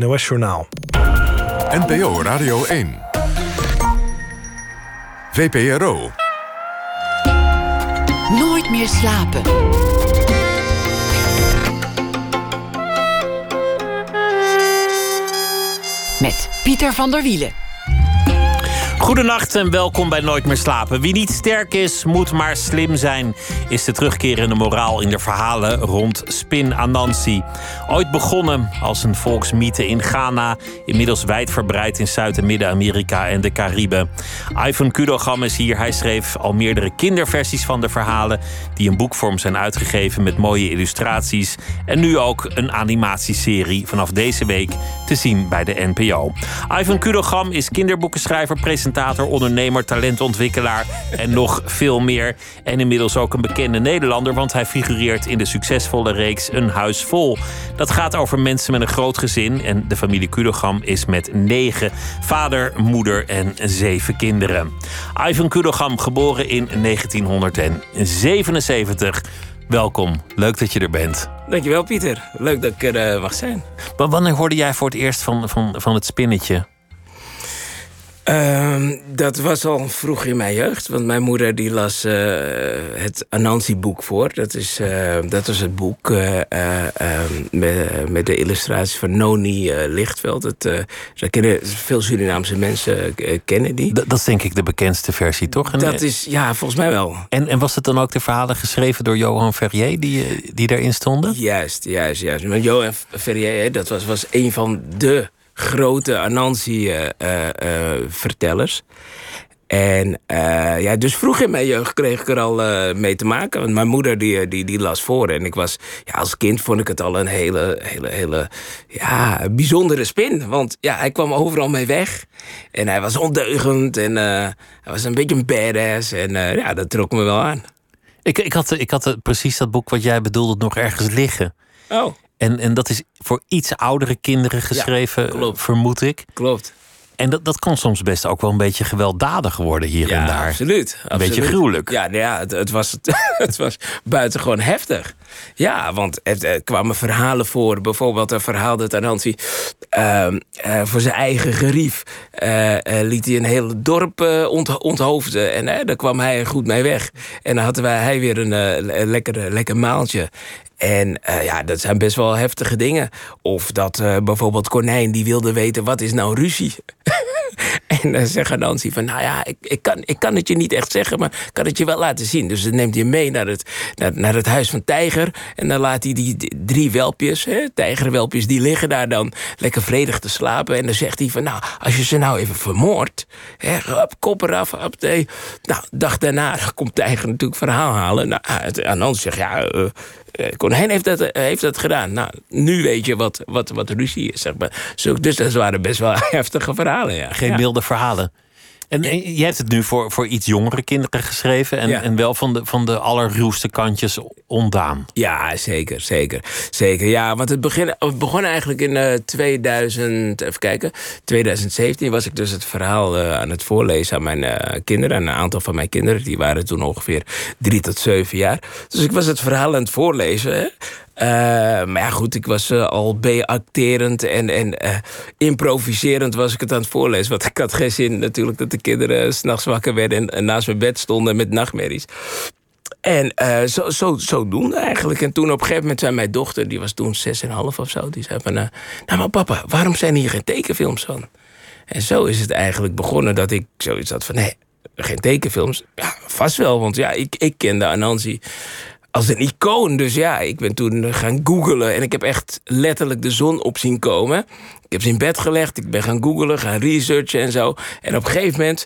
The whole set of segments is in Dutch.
NOS Journaal. NPO Radio 1. VPRO. Nooit meer slapen. Met Pieter van der Wielen. Goedenacht en welkom bij Nooit meer slapen. Wie niet sterk is, moet maar slim zijn, is de terugkerende moraal in de verhalen rond Spin Anansi. Ooit begonnen als een volksmythe in Ghana, inmiddels wijdverbreid in Zuid- en Midden-Amerika en de Cariben. Ivan Kudogam is hier. Hij schreef al meerdere kinderversies van de verhalen, die in boekvorm zijn uitgegeven met mooie illustraties. En nu ook een animatieserie vanaf deze week te zien bij de NPO. Ivan Kudogam is kinderboekenschrijver, presentator ondernemer, talentontwikkelaar en nog veel meer. En inmiddels ook een bekende Nederlander, want hij figureert in de succesvolle reeks Een Huis Vol. Dat gaat over mensen met een groot gezin en de familie Kudogam is met negen vader, moeder en zeven kinderen. Ivan Kudogam, geboren in 1977. Welkom, leuk dat je er bent. Dankjewel Pieter, leuk dat ik er uh, mag zijn. Maar wanneer hoorde jij voor het eerst van, van, van het spinnetje? Uh, dat was al vroeg in mijn jeugd. Want mijn moeder die las uh, het Anansi-boek voor. Dat, is, uh, dat was het boek uh, met, met, de illustraties van Noni Lichtveld. Het, kennen, veel Surinaamse mensen kennen die. Dat, dat, is denk ik de bekendste versie, toch? dat is, ja, volgens mij wel. En, en was het dan ook de verhalen geschreven door Johan Ferrier die, die daarin stonden? Juist, juist, juist. Maar Johan Ferrier, dat was, was een van de grote Anansi-vertellers. en uh, ja, dus vroeg in mijn jeugd kreeg ik er al uh, mee te maken. Want mijn moeder die, die, die las voor. En ik was, ja, als kind vond ik het al een hele, hele, hele ja, bijzondere spin. Want ja, hij kwam overal mee weg. En hij was ondeugend. En uh, hij was een beetje een badass. En ja, dat trok me wel aan. Ik, ik had, ik had precies dat boek wat jij bedoelde nog ergens liggen. Oh. En, en dat is voor iets oudere kinderen geschreven, ja, vermoed ik. Klopt. En dat, dat kan soms best ook wel een beetje gewelddadig worden hier ja, en daar. Absoluut. Een beetje gruwelijk. Ja, ja het, het, was, het was buitengewoon heftig. Ja, want er, er kwamen verhalen voor. Bijvoorbeeld een verhaal dat Anansi uh, uh, voor zijn eigen gerief... Uh, liet hij een heel dorp ont, onthoofden. En daar kwam hij goed mee weg. En dan hadden wij, hij weer een, een lekker, lekker maaltje. En uh, ja, dat zijn best wel heftige dingen. Of dat uh, bijvoorbeeld Konijn die wilde weten wat is nou ruzie. en dan zegt Nancy van, nou ja, ik, ik, kan, ik kan het je niet echt zeggen, maar ik kan het je wel laten zien. Dus dan neemt hij mee naar het, naar, naar het huis van Tijger. En dan laat hij die drie welpjes, hè, tijgerwelpjes, die liggen daar dan lekker vredig te slapen. En dan zegt hij van, nou, als je ze nou even vermoordt, hè, op, kop eraf, op de... Nou, dag daarna komt Tijger natuurlijk verhaal halen. Nou, Anansi zegt, ja... Konijn heeft dat, heeft dat gedaan. Nou, nu weet je wat, wat, wat ruzie is, zeg maar. Dus dat waren best wel heftige verhalen, ja. Geen milde verhalen. En, en jij hebt het nu voor, voor iets jongere kinderen geschreven. En, Ja. en wel van de, van de allerruwste kantjes ontdaan. Ja, zeker, zeker. Zeker, ja. Want het, begin, het begon eigenlijk in eh 2000... Even kijken. 2017 was ik dus het verhaal eh, aan het voorlezen aan mijn eh, kinderen. En een aantal van mijn kinderen, die waren toen ongeveer drie tot zeven jaar. Dus ik was het verhaal aan het voorlezen, hè. Eh, maar ja, goed, ik was eh, al B-acterend en, eh, improviserend was ik het aan het voorlezen. Want ik had geen zin natuurlijk dat de kinderen s'nachts wakker werden en, naast mijn bed stonden met nachtmerries. En zo, zo, zodoende eigenlijk. En toen op een gegeven moment zei mijn dochter, die was toen 6,5 of zo, die zei van, nou maar papa, waarom zijn hier geen tekenfilms van? En zo is het eigenlijk begonnen dat ik zoiets had van, nee, geen tekenfilms. Ja, vast wel, want ja, ik, ik kende Anansi als een icoon. Dus ja, ik ben toen gaan googlen en ik heb echt letterlijk de zon op zien komen. Ik heb ze in bed gelegd, ik ben gaan googlen, gaan researchen en zo. En op een gegeven moment,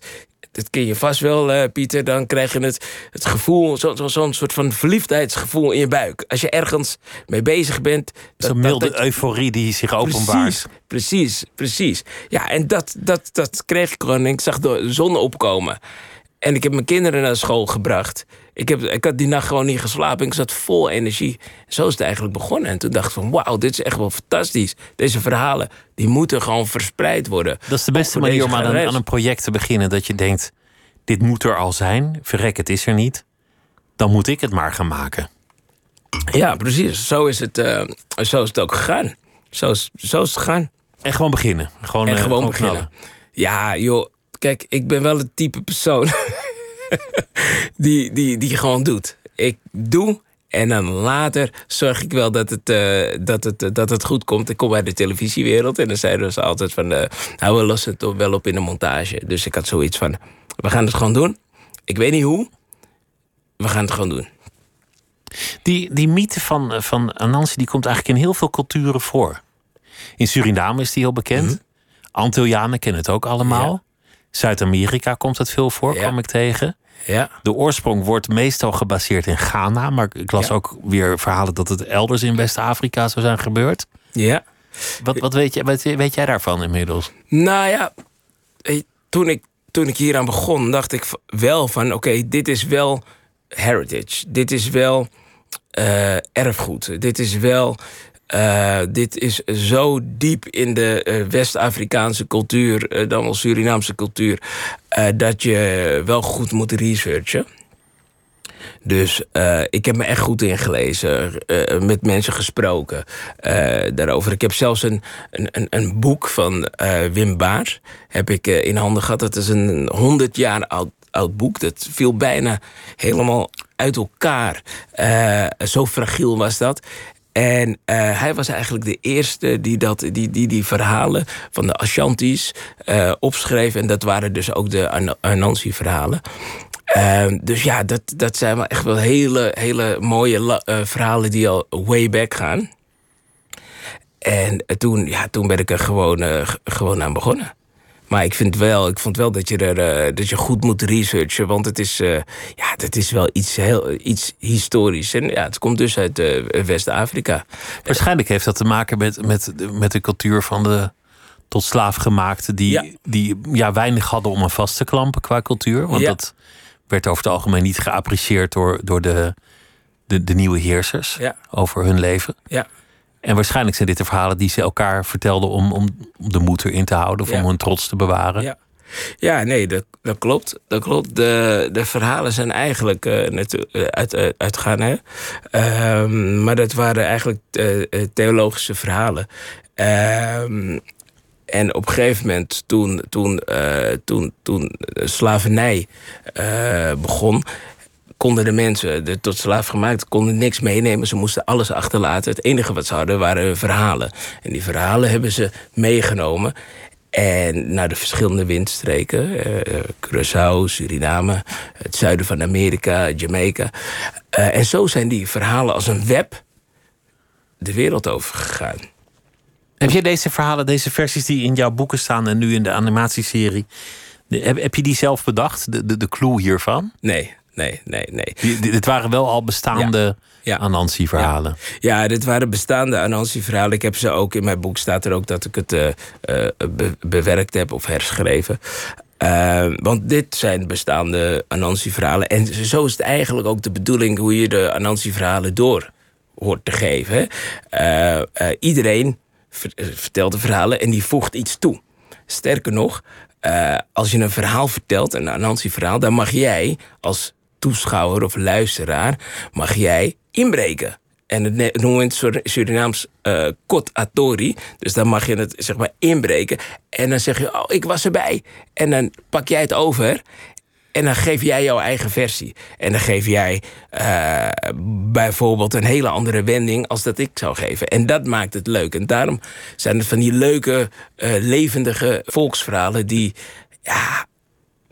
dat ken je vast wel, eh, Pieter, dan krijg je het, het gevoel, zo'n zo, zo'n soort van verliefdheidsgevoel in je buik. Als je ergens mee bezig bent. Zo'n milde dat- euforie die zich openbaart. Precies, precies, precies. Ja, en dat, dat, dat kreeg ik gewoon. En ik zag de zon opkomen. En ik heb mijn kinderen naar school gebracht. Ik, heb, ik had die nacht gewoon niet geslapen. Ik zat vol energie. Zo is het eigenlijk begonnen. En toen dacht ik van, wauw, dit is echt wel fantastisch. Deze verhalen, die moeten gewoon verspreid worden. Dat is de beste manier om aan een, generatie. aan een project te beginnen. Dat je denkt, dit moet er al zijn. Verrek, het is er niet. Dan moet ik het maar gaan maken. Ja, precies. Zo is het, eh, zo is het ook gegaan. Zo is, zo is het gegaan. En gewoon beginnen. Gewoon, En eh, gewoon beginnen. knallen. Ja, joh. Kijk, ik ben wel het type persoon die, die, die gewoon doet. Ik doe en dan later zorg ik wel dat het, eh, dat het, dat het goed komt. Ik kom uit de televisiewereld en dan zeiden ze altijd van... eh, nou, we lossen het toch wel op in de montage. Dus ik had zoiets van, we gaan het gewoon doen. Ik weet niet hoe, we gaan het gewoon doen. Die, die mythe van, eh, van Anansi die komt eigenlijk in heel veel culturen voor. In Suriname is die heel bekend. Mhm. Antillianen kennen het ook allemaal. Zuid-Amerika komt het veel voor, Ja. kwam ik tegen. Ja, De oorsprong wordt meestal gebaseerd in Ghana. Maar ik las Ja. ook weer verhalen dat het elders in West-Afrika zou zijn gebeurd. ja. Wat, wat, weet, je, wat weet jij daarvan inmiddels? Nou ja, toen ik, toen ik hieraan begon, dacht ik wel van... oké, dit is wel heritage. Dit is wel eh, erfgoed. Dit is wel... eh, dit is zo diep in de eh, West-Afrikaanse cultuur... eh, dan wel Surinaamse cultuur... dat je wel goed moet researchen. Dus ik heb me echt goed ingelezen, met mensen gesproken daarover. Ik heb zelfs een, een, een, boek van Wim Baars heb ik, in handen gehad. Dat is een 100 jaar oud, boek. Dat viel bijna helemaal uit elkaar. Zo fragiel was dat. En eh, hij was eigenlijk de eerste die dat, die, die, die verhalen van de Ashantis eh, opschreef. En dat waren dus ook de An- Anansi-verhalen. Ehm, dus ja, dat, dat zijn wel echt wel hele, hele mooie eh, verhalen die al way back gaan. En toen, ja, toen ben ik er gewoon, gewoon aan begonnen. Maar ik, vind wel, ik vond wel dat je, er, eh, dat je goed moet researchen. Want het is, eh, ja, dat is wel iets, heel, iets historisch. En ja, het komt dus uit eh, West-Afrika. Waarschijnlijk heeft dat te maken met, met, met de cultuur van de tot slaafgemaakten... die, Ja. die ja, weinig hadden om een vast te klampen qua cultuur. Want Ja. dat werd over het algemeen niet geapprecieerd door, door de, de, de nieuwe heersers Ja. over hun leven. Ja. En waarschijnlijk zijn dit de verhalen die ze elkaar vertelden om, om de moed erin te houden, of Ja. om hun trots te bewaren. Ja, ja nee, dat, dat klopt. Dat klopt. De, de verhalen zijn eigenlijk eh, natu- eh, uit, uit, uit Ghana. Ehm, maar dat waren eigenlijk eh, eh, theologische verhalen. Ehm, en op een gegeven moment, toen, toen, eh, toen, toen slavernij eh, begon, konden de mensen, de tot slaaf gemaakt, konden niks meenemen. Ze moesten alles achterlaten. Het enige wat ze hadden waren hun verhalen. En die verhalen hebben ze meegenomen. En naar de verschillende windstreken. eh Curaçao, Suriname, het zuiden van Amerika, Jamaica. Eh, en zo zijn die verhalen als een web de wereld over gegaan. Heb jij deze verhalen, deze versies die in jouw boeken staan en nu in de animatieserie, heb, heb je die zelf bedacht, de, de, de clue hiervan? Nee, nee, nee, nee. Die- dit waren wel al bestaande Ja. Anansi-verhalen. Ja, dit waren bestaande Anansi-verhalen. Ik heb ze ook in mijn boek staat er ook dat ik het eh, eh, be- bewerkt heb of herschreven. Eh, want dit zijn bestaande Anansi-verhalen. En zo is het eigenlijk ook de bedoeling hoe je de Anansi-verhalen door hoort te geven. iedereen ver- vertelt de verhalen en die voegt iets toe. Sterker nog, als je een verhaal vertelt, een Anansi-verhaal, dan mag jij als toeschouwer of luisteraar, mag jij inbreken. En het noemen het Sur- Surinaams atori. Dus dan mag je het zeg maar inbreken. En dan zeg je, oh, ik was erbij. En dan pak jij het over. En dan geef jij jouw eigen versie. En dan geef jij eh, bijvoorbeeld een hele andere wending als dat ik zou geven. En dat maakt het leuk. En daarom zijn het van die leuke, eh, levendige volksverhalen die... Ja,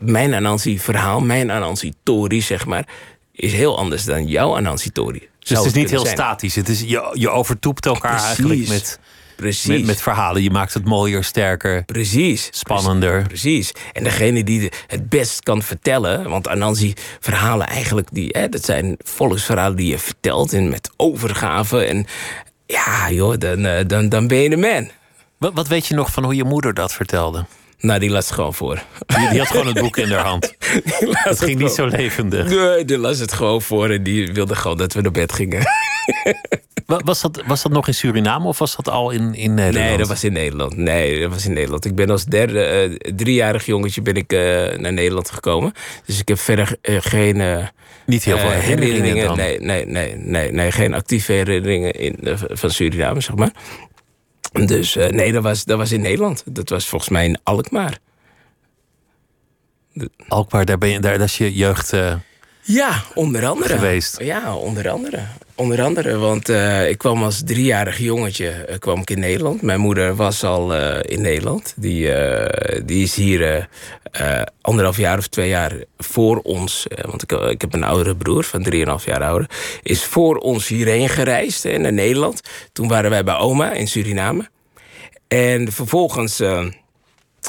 mijn Anansi-verhaal, mijn Anansi-tori, zeg maar... is heel anders dan jouw Anansi-tori. Dus het is niet heel statisch. Het is, je, je overtoept elkaar Precies. eigenlijk met, Precies. met, met verhalen. Je maakt het mooier, sterker, Precies. spannender. Precies. En degene die het best kan vertellen, want Anansi-verhalen eigenlijk, die, hè, dat zijn volksverhalen die je vertelt en met overgave. En ja, joh, dan, eh, dan, dan ben je de man. Wat, wat weet je nog van hoe je moeder dat vertelde? Nou, die las het gewoon voor. Die, die had gewoon het boek in haar hand. Het ging niet zo levendig. Nee, die las het gewoon voor en die wilde gewoon dat we naar bed gingen. Wa- Was dat, was dat nog in Suriname of was dat al in, in Nederland? Nee, dat was in Nederland. Nee, dat was in Nederland. Ik ben als derde, eh, driejarig jongetje ben ik eh, naar Nederland gekomen. Dus ik heb verder eh, geen... Niet heel veel herinneringen dan. Nee, nee, nee, nee, nee, geen actieve herinneringen in, van Suriname, zeg maar. Dus uh, nee, dat was, dat was in Nederland. Dat was volgens mij in Alkmaar. Alkmaar, daar, ben je, daar, daar is je jeugd... Uh... Ja, onder andere. Geweest. Ja, onder andere. Onder andere, want uh, ik kwam als driejarig jongetje uh, kwam ik in Nederland. Mijn moeder was al uh, in Nederland. Die, die is hier anderhalf jaar of twee jaar voor ons... want ik, ik heb een oudere broer van drieënhalf jaar ouder... is voor ons hierheen gereisd naar Nederland. Toen waren wij bij oma in Suriname. En vervolgens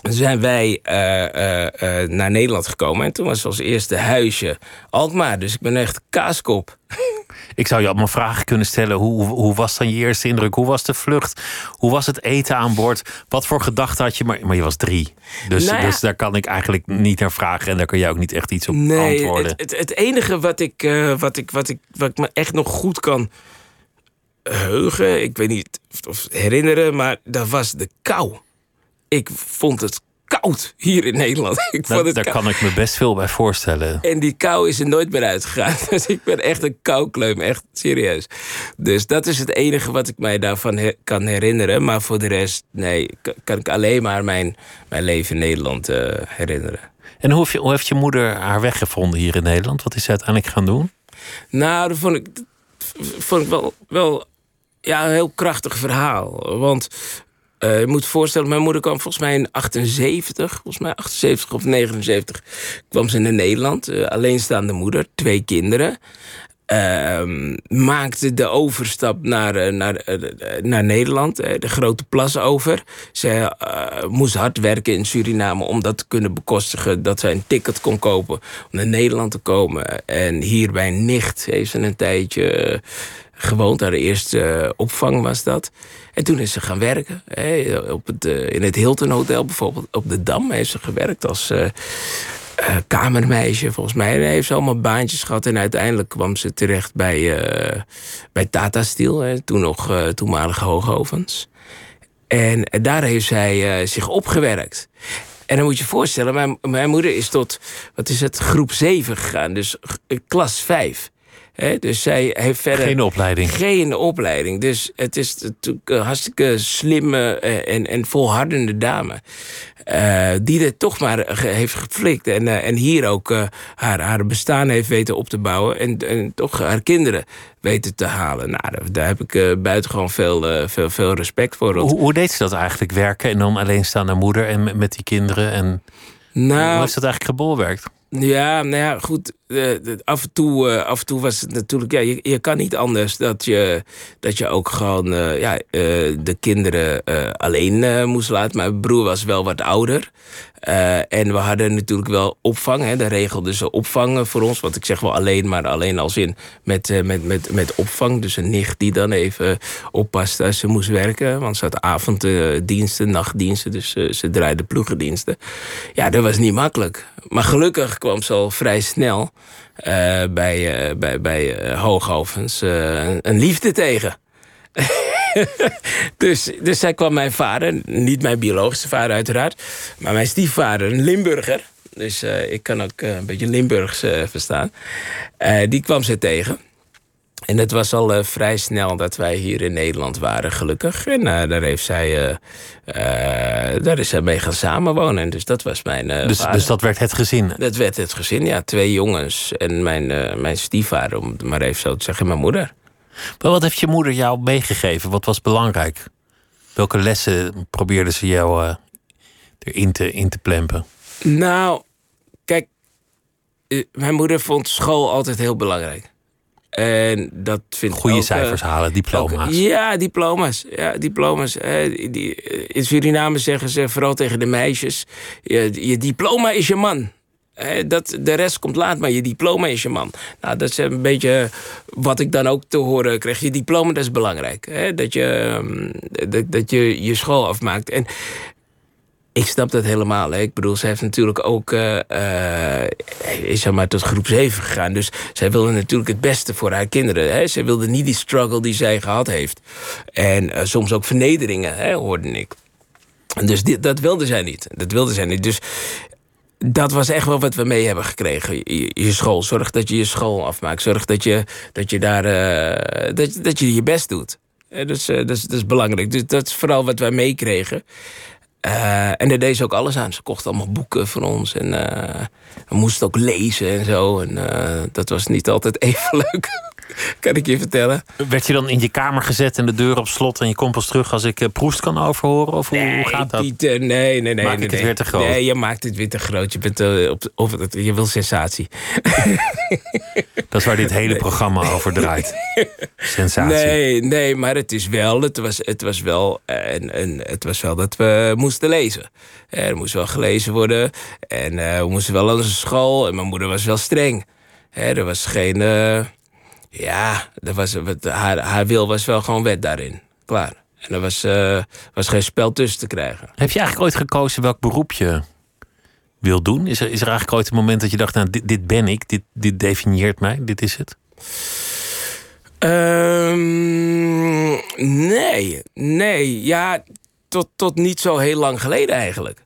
zijn wij uh, uh, uh, naar Nederland gekomen. En toen was als eerste huisje Alkmaar. Dus ik ben echt kaaskop. Ik zou je allemaal vragen kunnen stellen. Hoe, hoe was dan je eerste indruk? Hoe was de vlucht? Hoe was het eten aan boord? Wat voor gedachten had je? Maar, maar je was drie. Dus, nou ja. dus daar kan ik eigenlijk niet naar vragen. En daar kan jij ook niet echt iets op nee, antwoorden. Het, het, het enige wat ik, wat, ik, wat, ik, wat ik me echt nog goed kan heugen... ik weet niet of herinneren, maar dat was de kou ik vond het koud hier in Nederland. Ik dat, vond het daar kan ik me best veel bij voorstellen. En die kou is er nooit meer uitgegaan. Dus ik ben echt een koukleum, echt serieus. Dus dat is het enige wat ik mij daarvan kan herinneren. Maar voor de rest, nee, kan ik alleen maar mijn, mijn leven in Nederland uh, herinneren. En hoe heeft, je, hoe heeft je moeder haar weg gevonden hier in Nederland? Wat is ze uiteindelijk gaan doen? Nou, dat vond ik, vond ik wel, wel ja, een heel krachtig verhaal. Want uh, je moet voorstellen, mijn moeder kwam volgens mij in 78, volgens mij 78 of 79, kwam ze naar Nederland. Uh, alleenstaande moeder, twee kinderen. Uh, maakte de overstap naar, uh, naar, naar Nederland, de grote plas over. Ze moest hard werken in Suriname om dat te kunnen bekostigen. Dat zij een ticket kon kopen om naar Nederland te komen. En hier bij nicht heeft ze een tijdje gewoond. Haar eerste opvang was dat. En toen is ze gaan werken. Hè, op het, uh, in het Hilton Hotel bijvoorbeeld. Op de Dam heeft ze gewerkt als uh, kamermeisje. Volgens mij heeft ze allemaal baantjes gehad. En uiteindelijk kwam ze terecht bij, bij Tata Steel. Hè, toen nog toenmalige hoogovens. En daar heeft zij zich opgewerkt. En dan moet je je voorstellen, mijn, mijn moeder is tot, wat is het, groep 7 gegaan. Dus klas 5 dus zij heeft verder... Geen opleiding. Geen opleiding. Dus het is natuurlijk een hartstikke slimme eh, en, en volhardende dame. Uh, die het toch maar heeft geflikt. En, uh, en hier ook uh, haar, haar bestaan heeft weten op te bouwen. En, en toch haar kinderen weten te halen. Nou, daar, heb ik buitengewoon veel, veel, veel respect voor. Hoe, hoe, deed ze dat eigenlijk, werken? En dan alleenstaande moeder en met, met die kinderen? En nou, hoe is dat eigenlijk gebolwerkt? Ja, nou ja, goed. Uh, af, en toe, uh, af en toe was het natuurlijk... Ja, je, je kan niet anders dat je, dat je ook gewoon ja, de kinderen alleen moest laten. Mijn broer was wel wat ouder. en we hadden natuurlijk wel opvang. Hè. De regelde ze opvang voor ons. Want ik zeg wel alleen, maar alleen als in met, met, met, met opvang. Dus een nicht die dan even oppaste als ze moest werken. Want ze had avonddiensten, nachtdiensten. Dus ze draaide ploegendiensten. Ja, dat was niet makkelijk. Maar gelukkig kwam ze al vrij snel bij, uh, bij, bij uh, Hooghovens een, een, liefde tegen. dus, dus zij kwam mijn vader, niet mijn biologische vader uiteraard, maar mijn stiefvader, een Limburger. Dus ik kan ook een beetje Limburgs verstaan. die kwam ze tegen. En het was al uh, vrij snel dat wij hier in Nederland waren, gelukkig. En uh, daar, heeft zij, uh, daar is zij mee gaan samenwonen. Dus dat was mijn dus, dus dat werd het gezin? Dat werd het gezin, ja. Twee jongens en mijn, mijn stiefvader, om het maar even zo te zeggen, mijn moeder. Maar wat heeft je moeder jou meegegeven? Wat was belangrijk? Welke lessen probeerde ze jou erin te, in te plempen? Nou, kijk, mijn moeder vond school altijd heel belangrijk. En dat vind Goede ook, cijfers uh, halen, diploma's. Ook, ja, diploma's. Ja, diploma's. Die, in Suriname zeggen ze vooral tegen de meisjes: je, je diploma is je man. dat, de rest komt laat, maar je diploma is je man. Nou, dat is een beetje wat ik dan ook te horen kreeg. Je diploma, dat is belangrijk. Hè? Dat, je, dat, dat je je school afmaakt. En ik snap dat helemaal. Hè. Ik bedoel, ze heeft natuurlijk ook... Uh, uh, is maar tot groep 7 gegaan. Dus zij wilde natuurlijk het beste voor haar kinderen. Hè. Wilde niet die struggle die zij gehad heeft. En uh, soms ook vernederingen, hè, hoorde ik. Dus dit, dat wilde zij niet. Dat wilde zij niet. Dus dat was echt wel wat we mee hebben gekregen. Je, je, school. Zorg dat je je school afmaakt. Zorg dat je, dat je daar dat, dat je je best doet. Eh, dus, eh, dat, is, dat is belangrijk. Dus dat is vooral wat wij meekregen. Eh, en daar deed ze ook alles aan. Ze kocht allemaal boeken voor ons. En eh, we moesten ook lezen en zo. En eh, dat was niet altijd even leuk. kan ik je vertellen. Werd je dan in je kamer gezet en de deur op slot en je komt pas terug als ik eh, Proest kan overhoren? Of hoe, hoe gaat dat? Pieter, nee, nee, nee. Maak ik nee, het nee. weer te groot? Nee, je maakt het weer te groot. Je, bent, eh, op, of het, je wil sensatie. Dat is waar dit hele programma over draait. Sensatie. Nee, nee, maar het is wel, het was, het was wel, eh, en, en het was wel dat we moesten lezen. Eh, Er moest wel gelezen worden. En eh, we moesten wel aan onze school. En mijn moeder was wel streng. Hè, er was geen, eh, ja, er was, wat- haar, haar wil was wel gewoon wet daarin. Klaar. En er was, eh, was geen spel tussen te krijgen. Heb je eigenlijk ooit gekozen welk beroep je wil doen? Is er, is er eigenlijk ooit een moment dat je dacht, nou, dit, dit ben ik, dit, dit definieert mij, dit is het? Ehm, nee, nee. Ja, tot, tot niet zo heel lang geleden eigenlijk.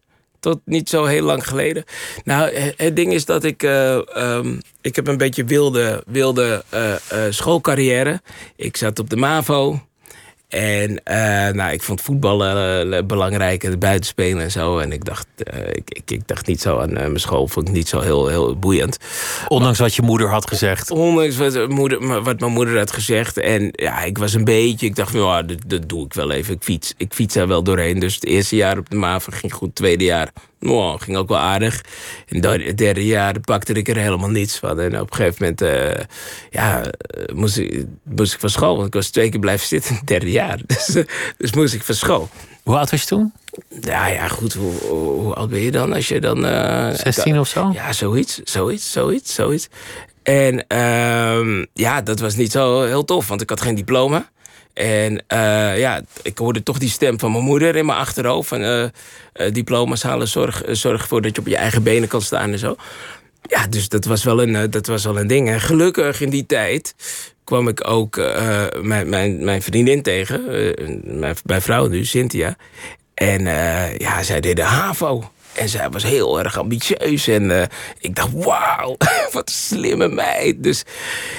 Niet zo heel lang geleden. Nou, he- het ding is dat ik... eh, ehm, ik heb een beetje wilde, wilde eh, eh, schoolcarrière. Ik zat op de MAVO. En eh, nou, ik vond voetballen eh, belangrijk en buitenspelen en zo. En ik dacht, eh, ik, ik, ik dacht niet zo aan mijn school. Vond ik niet zo heel, heel boeiend. Ondanks wat je moeder had gezegd. Ondanks wat, moeder, wat mijn moeder had gezegd. En ja, ik was een beetje... Ik dacht, ja, dat, dat doe ik wel even. Ik fiets, ik fiets daar wel doorheen. Dus het eerste jaar op de MAVO ging goed. Het tweede jaar nou, ging ook wel aardig. En dan- het derde jaar pakte ik er helemaal niets van. En op een gegeven moment eh, ja, eh, moest, ik, moest ik van school. Want ik was twee keer blijven zitten in het derde jaar. Dus, dus moest ik van school. Hoe oud was je toen? Ja, ja, goed. Hoe, hoe, hoe oud ben je dan als je dan... eh, 16 of zo? ja, zoiets, zoiets, zoiets, zoiets. En ehm, ja, dat was niet zo heel tof, want ik had geen diploma. En eh, ja, ik hoorde toch die stem van mijn moeder in mijn achterhoofd. Van, eh, eh, diploma's halen, zorg, zorg ervoor dat je op je eigen benen kan staan en zo. Ja, dus dat was wel een, dat was wel een ding. En gelukkig in die tijd kwam ik ook mijn, mijn, mijn vriendin tegen. mijn, mijn vrouw nu, Cynthia. En ja, zij deed de HAVO. En zij was heel erg ambitieus. En eh, ik dacht, wauw, wat een slimme meid. Dus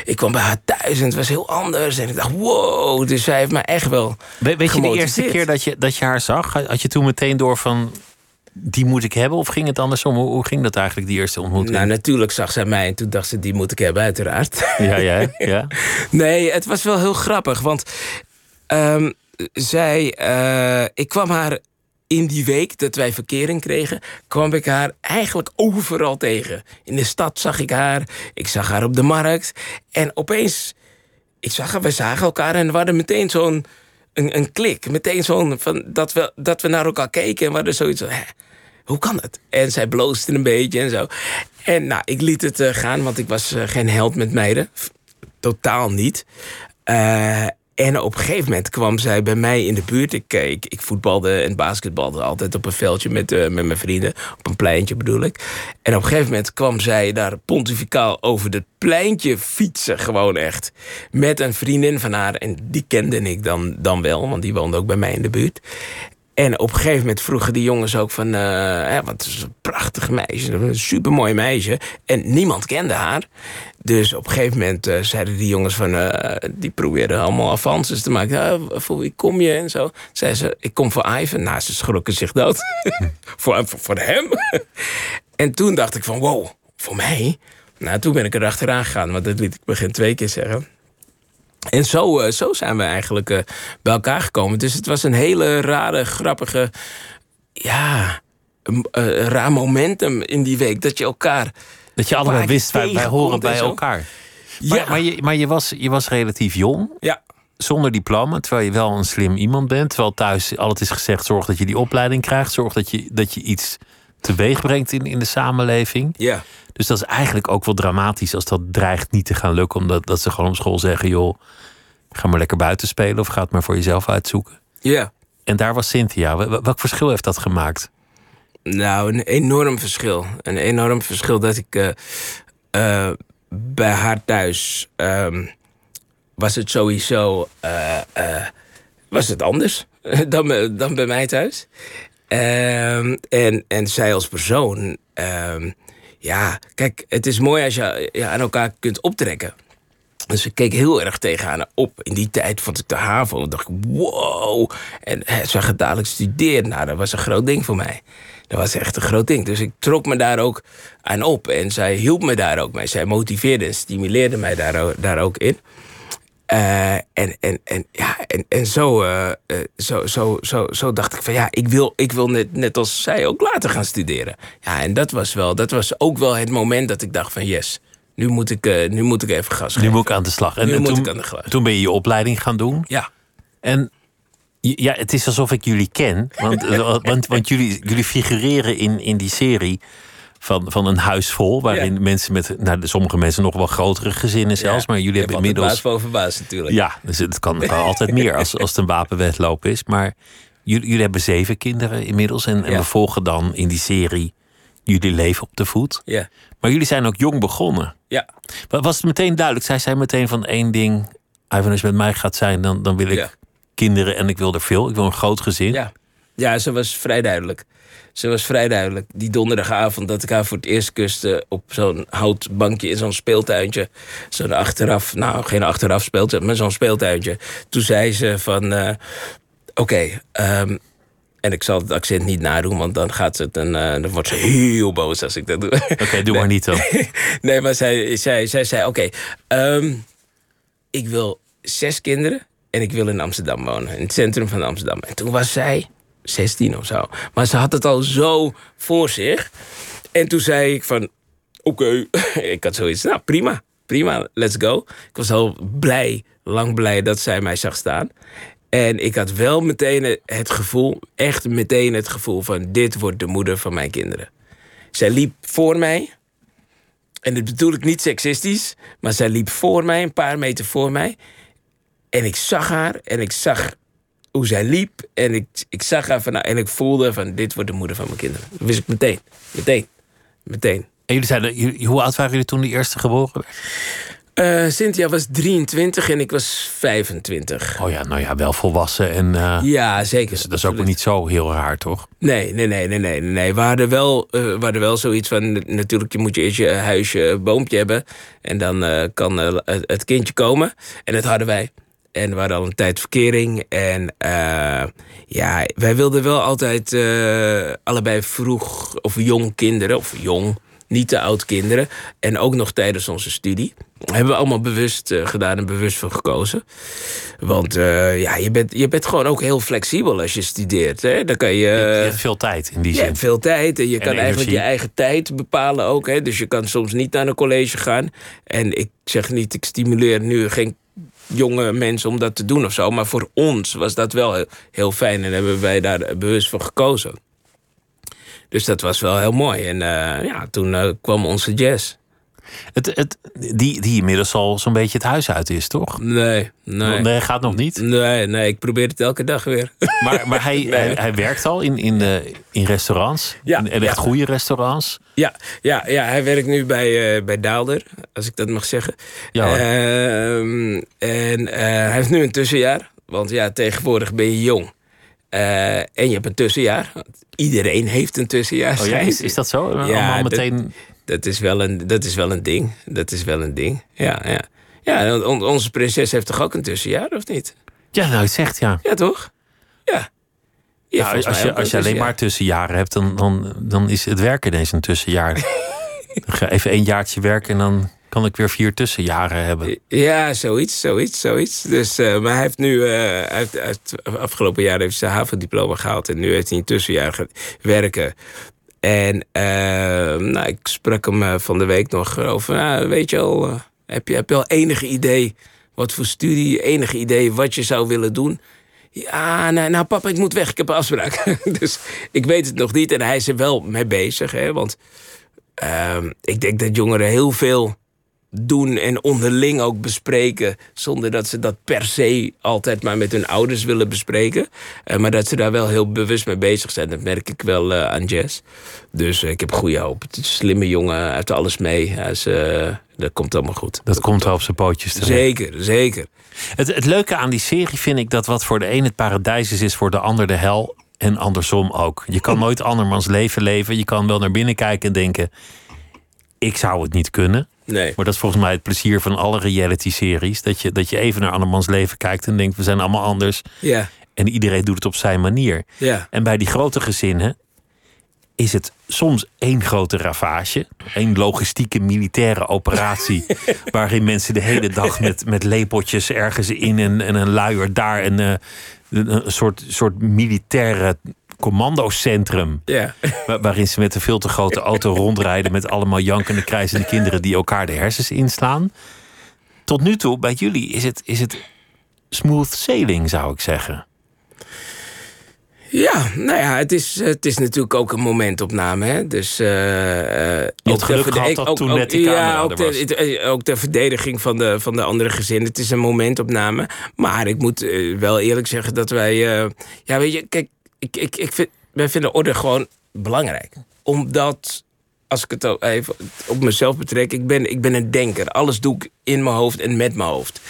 ik kwam bij haar thuis en het was heel anders. En ik dacht, wow. Dus zij heeft mij echt wel We- weet je de eerste keer dat je, dat je haar zag? Had je toen meteen door van, die moet ik hebben? Of ging het andersom? Hoe, hoe ging dat eigenlijk, die eerste ontmoeting? Nou, natuurlijk zag zij mij en toen dacht ze, die moet ik hebben, uiteraard. ja, ja, ja. Nee, het was wel heel grappig, want ehm, zij, eh, ik kwam haar in die week dat wij verkering kregen, kwam ik haar eigenlijk overal tegen. In de stad zag ik haar, ik zag haar op de markt en opeens, ik zag haar, we zagen elkaar en we hadden meteen zo'n een, een klik, meteen zo'n van dat we dat we naar elkaar keken en we hadden zoiets van, hè, hoe kan het? En zij bloosde een beetje en zo. En nou, ik liet het eh, gaan, want ik was eh, geen held met meiden. Totaal niet. Eh, en op een gegeven moment kwam zij bij mij in de buurt. Ik, eh, ik, ik voetbalde en basketbalde altijd op een veldje met, eh, met mijn vrienden. Op een pleintje bedoel ik. En op een gegeven moment kwam zij daar pontificaal over het pleintje fietsen. Gewoon echt. Met een vriendin van haar. En die kende ik dan, dan wel, want die woonde ook bij mij in de buurt. En op een gegeven moment vroegen die jongens ook van... eh, het is een prachtig meisje, een supermooi meisje. En niemand kende haar. Dus op een gegeven moment eh, zeiden die jongens van... eh, die probeerden allemaal avances te maken. Voor wie kom je en zo. Zei ze, ik kom voor Ivan. Nou, ze schrokken zich dood. voor, voor, hem. en toen dacht ik van, wow, voor mij? Nou, toen ben ik er achteraan gegaan. Want dat liet ik me geen twee keer zeggen. En zo, eh, zo zijn we eigenlijk eh, bij elkaar gekomen. Dus het was een hele rare, grappige... Ja, eh, raar momentum in die week. Dat je elkaar... Dat je je wist, wij, horen en bij elkaar. Maar, Ja. maar, je, maar je, was, je was relatief jong, Ja, zonder diploma, terwijl je wel een slim iemand bent. Terwijl thuis altijd is gezegd, zorg dat je die opleiding krijgt. Zorg dat je, dat je iets teweeg brengt in, in de samenleving. ja. Dus dat is eigenlijk ook wel dramatisch als dat dreigt niet te gaan lukken. Omdat dat ze gewoon op school zeggen, joh, ga maar lekker buiten spelen of ga het maar voor jezelf uitzoeken. ja. En daar was Cynthia. Wel- Welk verschil heeft dat gemaakt? Nou, een enorm verschil. Een enorm verschil dat ik eh, eh, bij haar thuis ehm, was het sowieso eh, was het anders dan, dan bij mij thuis. Ehm, en, en zij als persoon, ehm, ja, kijk, het is mooi als je ja, aan elkaar kunt optrekken. Dus ik keek heel erg tegen haar op. In die tijd vond ik de HAVO. dacht ik, wow. En hè, ze gaat dadelijk studeren. Nou, dat was een groot ding voor mij. Dat was echt een groot ding. Dus ik trok me daar ook aan op. En zij hielp me daar ook mee. Zij motiveerde en stimuleerde mij daar, daar ook in. Eh, en, en, en, ja, en, en zo, eh, eh, zo, zo, zo, zo dacht ik van ja, ik wil, ik wil net, net als zij ook later gaan studeren. Ja, en dat was, wel, dat was ook wel het moment dat ik dacht van yes, nu moet ik, nu moet ik even gas Nu geven. moet ik aan de slag. En, Nu en moet toen, ik aan de slag. toen ben je je opleiding gaan doen. Ja, En ja, het is alsof ik jullie ken. Want, want, want jullie, jullie figureren in, in die serie van, van een huis vol. Waarin Ja. mensen met, nou, sommige mensen nog wel grotere gezinnen zelfs. Maar jullie hebben inmiddels. baas boven baas natuurlijk. Ja, dus het kan, kan altijd meer als, als het een wapenwedloop is. Maar jullie, jullie hebben zeven kinderen inmiddels. En, en we volgen dan in die serie jullie leven op de voet. Ja, Maar jullie zijn ook jong begonnen. ja, Wa- Was het meteen duidelijk? Zij zei meteen van één ding. Ivan, als je met mij gaat zijn, dan, dan wil ik Ja. kinderen en ik wil er veel. Ik wil een groot gezin. ja. Ja, ze was vrij duidelijk. Ze was vrij duidelijk. Die donderdagavond dat ik haar voor het eerst kuste... op zo'n houtbankje in zo'n speeltuintje. Zo'n achteraf, nou geen achteraf speeltuintje, maar zo'n speeltuintje. Toen zei ze van... eh, Oké, ehm, en ik zal het accent niet nadoen... want dan, gaat ze het een, eh, dan wordt ze heel boos als ik dat doe. Oké, doe maar niet dan. nee, maar zij, zij, zij zei: Oké, ehm, ik wil zes kinderen en ik wil in Amsterdam wonen, in het centrum van Amsterdam. En toen was zij 16 of zo. Maar ze had het al zo voor zich. En toen zei ik: van, Oké, ik had zoiets, nou prima, prima, let's go. Ik was al blij, lang blij dat zij mij zag staan. En ik had wel meteen het gevoel, echt meteen het gevoel van: dit wordt de moeder van mijn kinderen. Zij liep voor mij. En dat bedoel ik niet seksistisch, maar zij liep voor mij, een paar meter voor mij. En ik zag haar en ik zag hoe zij liep. En ik, ik zag haar van, en ik voelde van, dit wordt de moeder van mijn kinderen. Dat wist ik meteen, meteen, meteen. En jullie zeiden, hoe oud waren jullie toen die eerste geboren werd? Eh, Cynthia was 23 en ik was 25. Oh ja, nou ja, wel volwassen. En eh, Ja, zeker. dat is ook niet zo heel raar, toch? Nee, nee, nee, nee, nee. nee. We, hadden wel, eh, we hadden wel zoiets van... Natuurlijk je moet je eerst je huisje, boompje hebben. En dan kan het kindje komen. En dat hadden wij. En we hadden al een tijd verkering. En eh, ja, wij wilden wel altijd eh, allebei vroeg... of jong kinderen, of jong... Niet te oud kinderen. En ook nog tijdens onze studie. Hebben we allemaal bewust eh, gedaan en bewust voor gekozen. Want ja, je bent, je bent gewoon ook heel flexibel als je studeert. Hè? Dan kan je... je hebt veel tijd in die je zin. hebt veel tijd en je kan eigenlijk je eigen tijd bepalen ook. Hè? Dus je kan soms niet naar een college gaan. En ik zeg niet, ik stimuleer nu geen jonge mensen om dat te doen of zo. Maar voor ons was dat wel heel, fijn en hebben wij daar bewust voor gekozen. Dus dat was wel heel mooi. En eh, ja, toen eh, kwam onze jazz. Het, het, die, die inmiddels al zo'n beetje het huis uit is, toch? Nee, nee. Nee, gaat nog niet. Nee, nee, ik probeer het elke dag weer. Maar, maar hij, hij, hij werkt al in, in, eh, in restaurants. Ja, en echt ja. goede restaurants. Ja, ja, ja, hij werkt nu bij, eh, bij Daalder, als ik dat mag zeggen. Ja. Ehm, en eh, hij heeft nu een tussenjaar. Want ja, tegenwoordig ben je jong. En je hebt een tussenjaar. Iedereen heeft een tussenjaar. Oh ja, is, is dat zo? Allemaal dat- meteen. Dat is, wel een, dat is wel een ding. Dat is wel een ding. Ja, ja. Ja, on- onze prinses heeft toch ook een tussenjaar, of niet? Ja, nou, het zegt ja. Ja, toch? Ja. Ja, als je, als je een alleen maar tussenjaren hebt, dan, dan, dan is het werken ineens een tussenjaar. Ga even één jaartje werken en dan kan ik weer vier tussenjaren hebben. Ja, zoiets, zoiets, zoiets. Dus, eh, maar hij heeft nu, eh, heeft, hij heeft- afgelopen jaar heeft zijn HAVO-diploma gehaald. En nu heeft hij een tussenjaar werken. En eh, nou, ik sprak hem eh, van de week nog over, nou, weet je al, eh, heb, je, heb je al enig idee wat voor studie, enig idee wat je zou willen doen? Ja, nou, nou papa, ik moet weg, ik heb een afspraak. dus ik weet het nog niet en hij is er wel mee bezig. Hè, want ehm, ik denk dat jongeren heel veel doen en onderling ook bespreken. Zonder dat ze dat per se altijd maar met hun ouders willen bespreken. Eh, maar dat ze daar wel heel bewust mee bezig zijn. Dat merk ik wel eh, aan Jess. Dus eh, ik heb goede hoop. Het is een slimme jongen, uit alles mee. Hij is, dat komt allemaal goed. Dat komt wel op zijn pootjes terecht. Zeker, zeker. Het, het leuke aan die serie vind ik dat wat voor de een het paradijs is, is voor de ander de hel. En andersom ook. Je kan nooit andermans leven leven. Je kan wel naar binnen kijken en denken: ik zou het niet kunnen. Nee. Maar dat is volgens mij het plezier van alle reality-series. Dat je, dat je even naar andermans leven kijkt en denkt: we zijn allemaal anders. Ja, En iedereen doet het op zijn manier. ja. En bij die grote gezinnen is het soms één grote ravage. één logistieke militaire operatie. waarin mensen de hele dag met, met lepeltjes ergens in en, en een luier daar. En eh, een, een soort, soort militaire commandocentrum. Ja. Wa- waarin ze met een veel te grote auto rondrijden. met allemaal jankende, krijzende kinderen die elkaar de hersens inslaan. Tot nu toe, bij jullie, is het, is het smooth sailing, zou ik zeggen. Ja, nou ja, het is, het is natuurlijk ook een momentopname. Hè? Dus, eh, eh, had ook geluk gehad dat toen net die camera ja, ook er was. het- eh, ook ter verdediging van de, van de andere gezinnen. Het is een momentopname. Maar ik moet wel eerlijk zeggen dat wij... ja, weet je, kijk, ik, ik, ik vind, wij vinden orde gewoon belangrijk. Omdat, als ik het even op mezelf betrek... Ik ben, ik ben een denker. Alles doe ik in mijn hoofd en met mijn hoofd.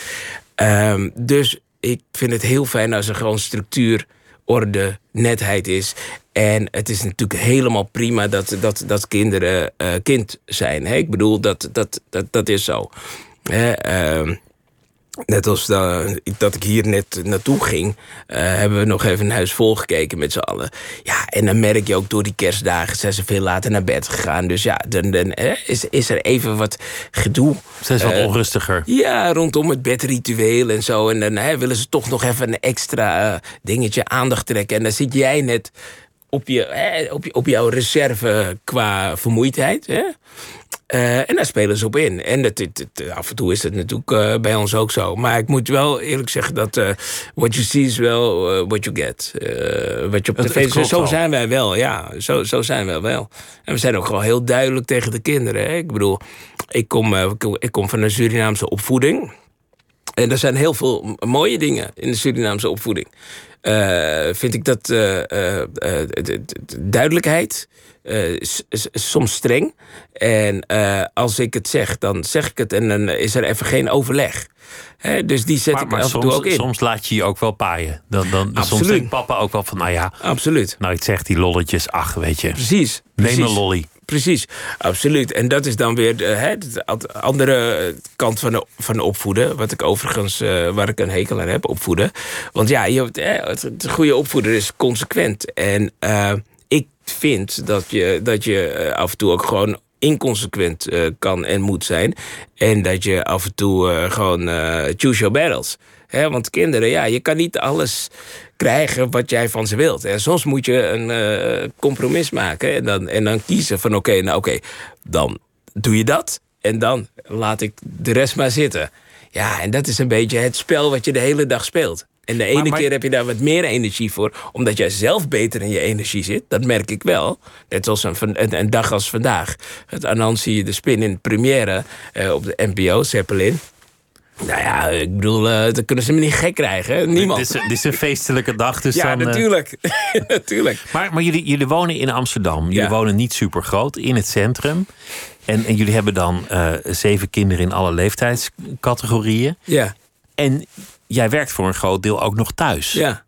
Ehm, dus ik vind het heel fijn als er gewoon structuur, orde, netheid is. En het is natuurlijk helemaal prima dat, dat, dat kinderen eh, kind zijn. Hè? Ik bedoel, dat, dat, dat, dat is zo. Hè, ehm, Net als da- dat ik hier net naartoe ging, eh, hebben we nog even een huis volgekeken met z'n allen. Ja, en dan merk je ook door die kerstdagen zijn ze veel later naar bed gegaan. Dus ja, dan, dan eh, is, is er even wat gedoe. Ze is wat Eh, onrustiger. Ja, rondom het bedritueel en zo. En dan hè, willen ze toch nog even een extra eh, dingetje aandacht trekken. En dan zit jij net op, je, hè, op, je, op jouw reserve qua vermoeidheid. Hè? Eh, en daar spelen ze op in. En het- het- af en toe is het natuurlijk eh, bij ons ook zo. Maar ik moet wel eerlijk zeggen dat eh what you see is wel what you get. Wat je op Het- tv zo, zo zijn wij wel, ja. Zo, zo zijn wij wel. En we zijn ook gewoon heel duidelijk tegen de kinderen. Hè? Ik bedoel, ik kom, ik kom- van een Surinaamse opvoeding. En er zijn heel veel mooie dingen in de Surinaamse opvoeding. Eh, vind ik dat de- de- de duidelijkheid, soms streng. En eh, als ik het zeg, dan zeg ik het en dan is er even geen overleg. Dus die zet Maar, ik maar af en soms, toe ook in. soms laat je je ook wel paaien. Dan, dan, soms Absoluut. denkt papa ook wel van, nou ja, Absoluut. nou ik zeg die lolletjes, ach weet je, Precies. neem precies. een lolly. Precies, absoluut. En dat is dan weer de, hè, andere kant van van de opvoeden. Wat ik overigens, eh, waar ik een hekel aan heb, opvoeden. Want ja, je, het, goede opvoeder is consequent. En eh, ik vind dat je, dat je eh, af en toe ook gewoon inconsequent kan en moet zijn. En dat je af en toe gewoon choose your battles. Want kinderen, ja, je kan niet alles krijgen wat jij van ze wilt. En soms moet je een eh, compromis maken en dan, en dan kiezen van oké, nou oké, dan doe je dat en dan laat ik de rest maar zitten. Ja, en dat is een beetje het spel wat je de hele dag speelt. En de ene maar- keer heb je daar wat meer energie voor, omdat jij zelf beter in je energie zit. Dat merk ik wel. Net als een, een, een dag als vandaag. Het Anansi, de spin in première eh, op de NPO, Zeppelin. Nou ja, ik bedoel, eh dat kunnen ze me niet gek krijgen. hè? Niemand. Dit is, dit is een feestelijke dag. Dus ja, dan, eh, natuurlijk. natuurlijk. maar maar jullie, jullie wonen in Amsterdam. Jullie Ja. wonen niet super groot, in het centrum. En, en jullie hebben dan eh, zeven kinderen in alle leeftijdscategorieën. Ja, En jij werkt voor een groot deel ook nog thuis. ja,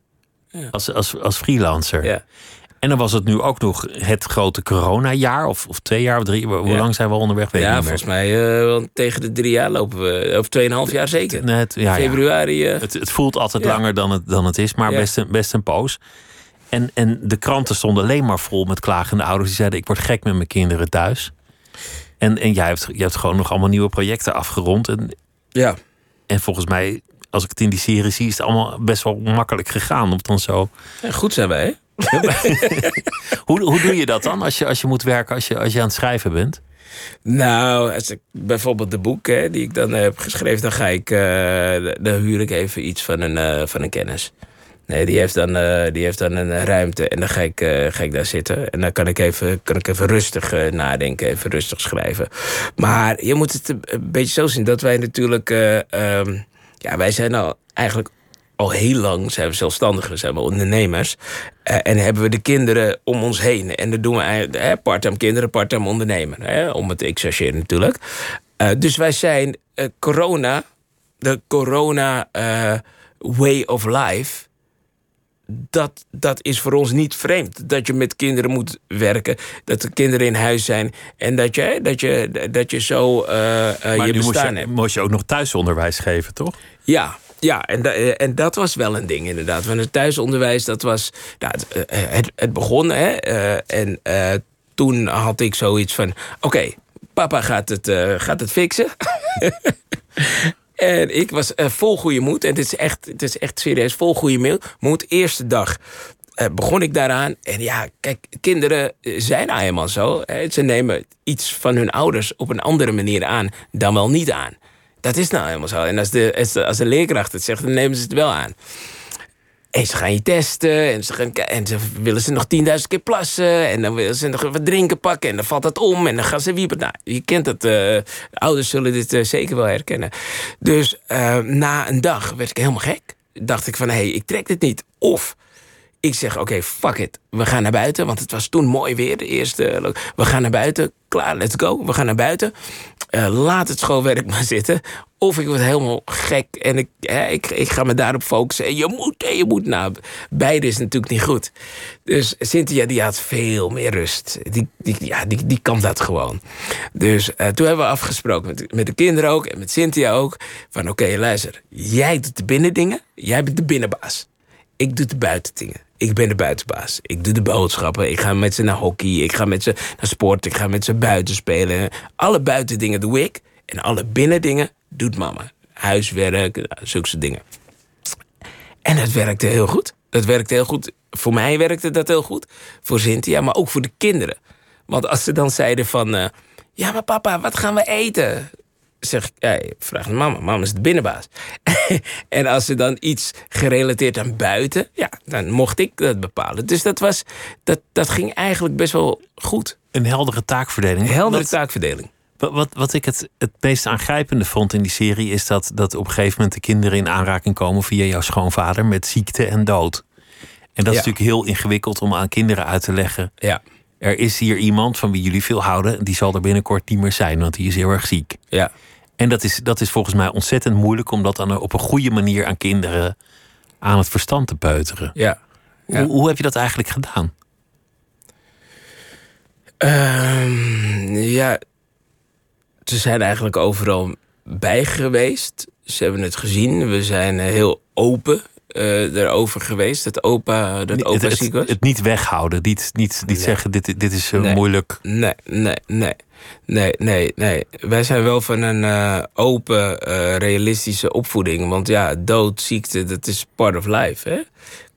Als, als, als freelancer. ja. En dan was het nu ook nog het grote coronajaar. Of, of twee jaar of drie. Hoe Ja. lang zijn we onderweg? Weet Ja, volgens mij eh, tegen de drie jaar lopen we. Of tweeënhalf jaar zeker. Nee, het, ja, ja. Februari. eh, Het, het voelt altijd langer dan het, dan het is, maar best, een, best een poos. En, en de kranten stonden alleen maar vol met klagende ouders die zeiden: Ik word gek met mijn kinderen thuis. En, en jij, hebt, jij hebt gewoon nog allemaal nieuwe projecten afgerond. En, ja. en volgens mij, als ik het in die serie zie, is het allemaal best wel makkelijk gegaan. Om het dan zo... Ja, Goed zijn wij, hè? hoe, hoe doe je dat dan als je, als je moet werken, als je, als je aan het schrijven bent? Nou, als ik bijvoorbeeld de boek hè, die ik dan heb geschreven, dan ga ik, eh, dan huur ik even iets van een, eh, van een kennis. Nee, die heeft dan, eh, die heeft dan een ruimte en dan ga ik, ga ik daar zitten. En dan kan ik even, kan ik even rustig nadenken, even rustig schrijven. Maar je moet het een beetje zo zien dat wij natuurlijk... eh, ehm, ja, wij zijn al eigenlijk al heel lang zijn we zelfstandigen, zijn we ondernemers. Eh, en hebben we de kinderen om ons heen. En dat doen we hè, part-time kinderen, part-time ondernemen. Hè, om het te exageren natuurlijk. Eh, dus wij zijn eh, corona, de corona eh, way of life... dat, dat is voor ons niet vreemd. Dat je met kinderen moet werken. Dat er kinderen in huis zijn. En dat je, dat je, dat je zo maar je nu moest bestaan je, hebt. moest je ook nog thuisonderwijs geven, toch? Ja, ja en, eh, en dat was wel een ding inderdaad. Want het thuisonderwijs, dat was... Nou, het, eh, het, het begon, hè. eh, en eh, toen had ik zoiets van... Oké, papa gaat het, eh, gaat het fixen. en ik was eh, vol goede moed. En het is echt, het is echt serieus vol goede mo- moed. Eerste dag eh, begon ik daaraan. En ja, kijk, kinderen eh, zijn nou eenmaal zo. Hè. Ze nemen iets van hun ouders op een andere manier aan... dan wel niet aan. Dat is nou helemaal zo. En als de, als de, als leerkracht het zegt, dan nemen ze het wel aan. En ze gaan je testen en ze, gaan, en willen ze nog 10.000 keer plassen. En dan willen ze nog wat drinken pakken en dan valt dat om. En dan gaan ze wiepen. Nou, je kent het. eh, ouders zullen dit eh, zeker wel herkennen. Dus eh, na een dag werd ik helemaal gek. Dacht ik van, hé, hey, ik trek dit niet. Of ik zeg, oké, fuck it. We gaan naar buiten, want het was toen mooi weer. De eerste, we gaan naar buiten. Klaar, let's go. We gaan naar buiten. Eh, laat het schoolwerk maar zitten. Of ik word helemaal gek en ik, ik, ik ga me daarop focussen. En je moet, en je moet. Nou, beide is natuurlijk niet goed. Dus Cynthia, die had veel meer rust. Die, die, ja, die, die kan dat gewoon. Dus eh, toen hebben we afgesproken met, met de kinderen ook en met Cynthia ook. Van oké, luister. Jij doet de binnendingen. Jij bent de binnenbaas. Ik doe de buitendingen. Ik ben de buitenbaas. Ik doe de boodschappen. Ik ga met ze naar hockey. Ik ga met ze naar sport. Ik ga met ze buiten spelen. Alle buitendingen doe ik. En alle binnendingen doet mama. Huiswerk, zulke dingen. En dat werkte heel goed. Dat werkte heel goed. Voor mij werkte dat heel goed. Voor Cynthia, maar ook voor de kinderen. Want als ze dan zeiden van... eh, ja, maar papa, wat gaan we eten? Zeg ik, ja, vraag mama. Mama is de binnenbaas. en als ze dan iets gerelateerd aan buiten... ja, dan mocht ik dat bepalen. Dus dat, was, dat, dat ging eigenlijk best wel goed. Een heldere taakverdeling. Heldere Wat- taakverdeling. Wat, wat, wat ik het, het meest aangrijpende vond in die serie is dat, dat op een gegeven moment de kinderen in aanraking komen via jouw schoonvader met ziekte en dood. En dat is Ja. natuurlijk heel ingewikkeld om aan kinderen uit te leggen. Ja, Er is hier iemand van wie jullie veel houden, die zal er binnenkort niet meer zijn, want die is heel erg ziek. ja. En dat is, dat is volgens mij ontzettend moeilijk om dat dan op een goede manier aan kinderen aan het verstand te peuteren. ja. Ja. Hoe, hoe heb je dat eigenlijk gedaan? Ehm, ja, ze zijn eigenlijk overal bij geweest. Ze hebben het gezien. We zijn eh, heel open eh erover geweest. Dat opa, dat opa het, ziek was. het niet weghouden, niet, niet, niet Nee. zeggen dit, dit is eh, Nee. moeilijk. Nee, nee, nee. Nee, nee, nee. Wij zijn wel van een eh, open, realistische opvoeding. Want ja, dood, ziekte, dat is part of life. Hè?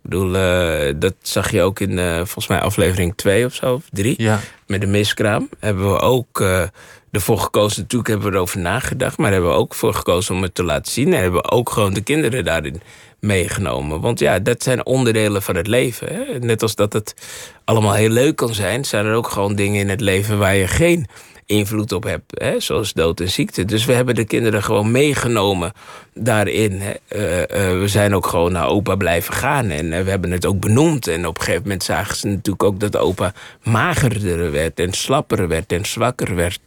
Ik bedoel, eh, dat zag je ook in eh, volgens mij aflevering 2 of zo, of 3. Ja. Met de miskraam hebben we ook eh, ervoor gekozen. Natuurlijk hebben we erover nagedacht, maar hebben we ook voor gekozen om het te laten zien. En hebben we ook gewoon de kinderen daarin meegenomen. Want ja, dat zijn onderdelen van het leven. Hè? Net als dat het allemaal heel leuk kan zijn, zijn er ook gewoon dingen in het leven waar je geen invloed op hebt, hè? zoals dood en ziekte. Dus we hebben de kinderen gewoon meegenomen daarin. Hè? Eh, eh, we zijn ook gewoon naar opa blijven gaan en eh, we hebben het ook benoemd. En op een gegeven moment zagen ze natuurlijk ook dat opa magerder werd en slapper werd en zwakker werd.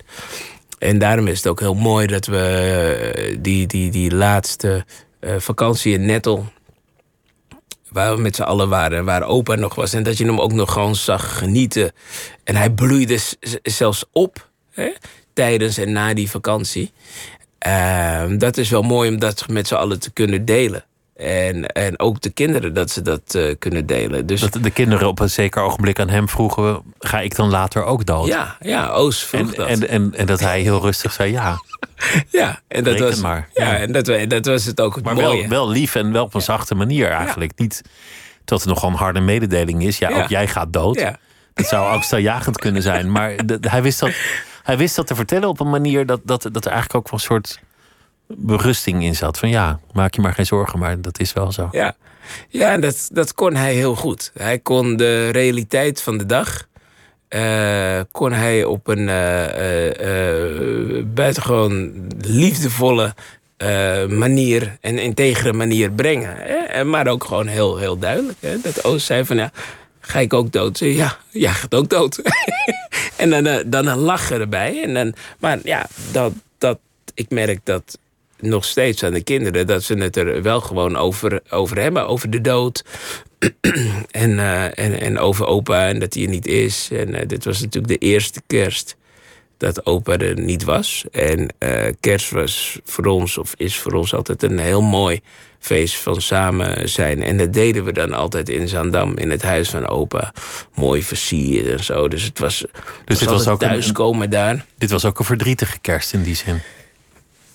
En daarom is het ook heel mooi dat we die, die, die laatste vakantie in Nettel waar we met z'n allen waren, waar opa nog was. En dat je hem ook nog gewoon zag genieten. En hij bloeide zelfs op hè, tijdens en na die vakantie. Ehm, dat is wel mooi om dat met z'n allen te kunnen delen. En, en ook de kinderen dat ze dat eh, kunnen delen. Dus Dat de kinderen op een zeker ogenblik aan hem vroegen: ga ik dan later ook dood? ja, ja, Oos vroeg En, dat. en, en, en dat hij heel rustig zei ja. ja, en dat Reken was, maar. Ja, Ja. en dat, dat was het ook het Maar mooie. wel, wel lief en wel op een zachte manier eigenlijk. Niet dat het nogal een harde mededeling is. Ja, ook jij gaat dood. Dat zou angstaanjagend kunnen zijn. Maar de- hij, wist dat, hij wist dat te vertellen op een manier dat, dat, dat er eigenlijk ook wel een soort berusting in zat. Van ja, maak je maar geen zorgen, maar dat is wel zo. Ja, ja dat, dat kon hij heel goed. Hij kon de realiteit van de dag... eh, kon hij op een eh, eh, buitengewoon liefdevolle manier... en integere manier brengen. Hè? Maar ook gewoon heel, heel duidelijk. Hè? Dat Oost zei van... Ja, Ga ik ook dood? Ja, jij gaat ook dood. en dan, eh, dan lachen erbij. En dan, maar ja, dat, dat, ik merk dat nog steeds aan de kinderen... dat ze het er wel gewoon over, over hebben. Over de dood. en, eh, en, en over opa en dat hij er niet is. En eh, dit was natuurlijk de eerste kerst dat opa er niet was. En kerst was voor ons, of is voor ons altijd een heel mooi feest van samen zijn. En dat deden we dan altijd in Zandam, in het huis van opa. Mooi versierd en zo. Dus het was, Dus dit was ook een- thuiskomen daar. Dit was ook een verdrietige kerst in die zin.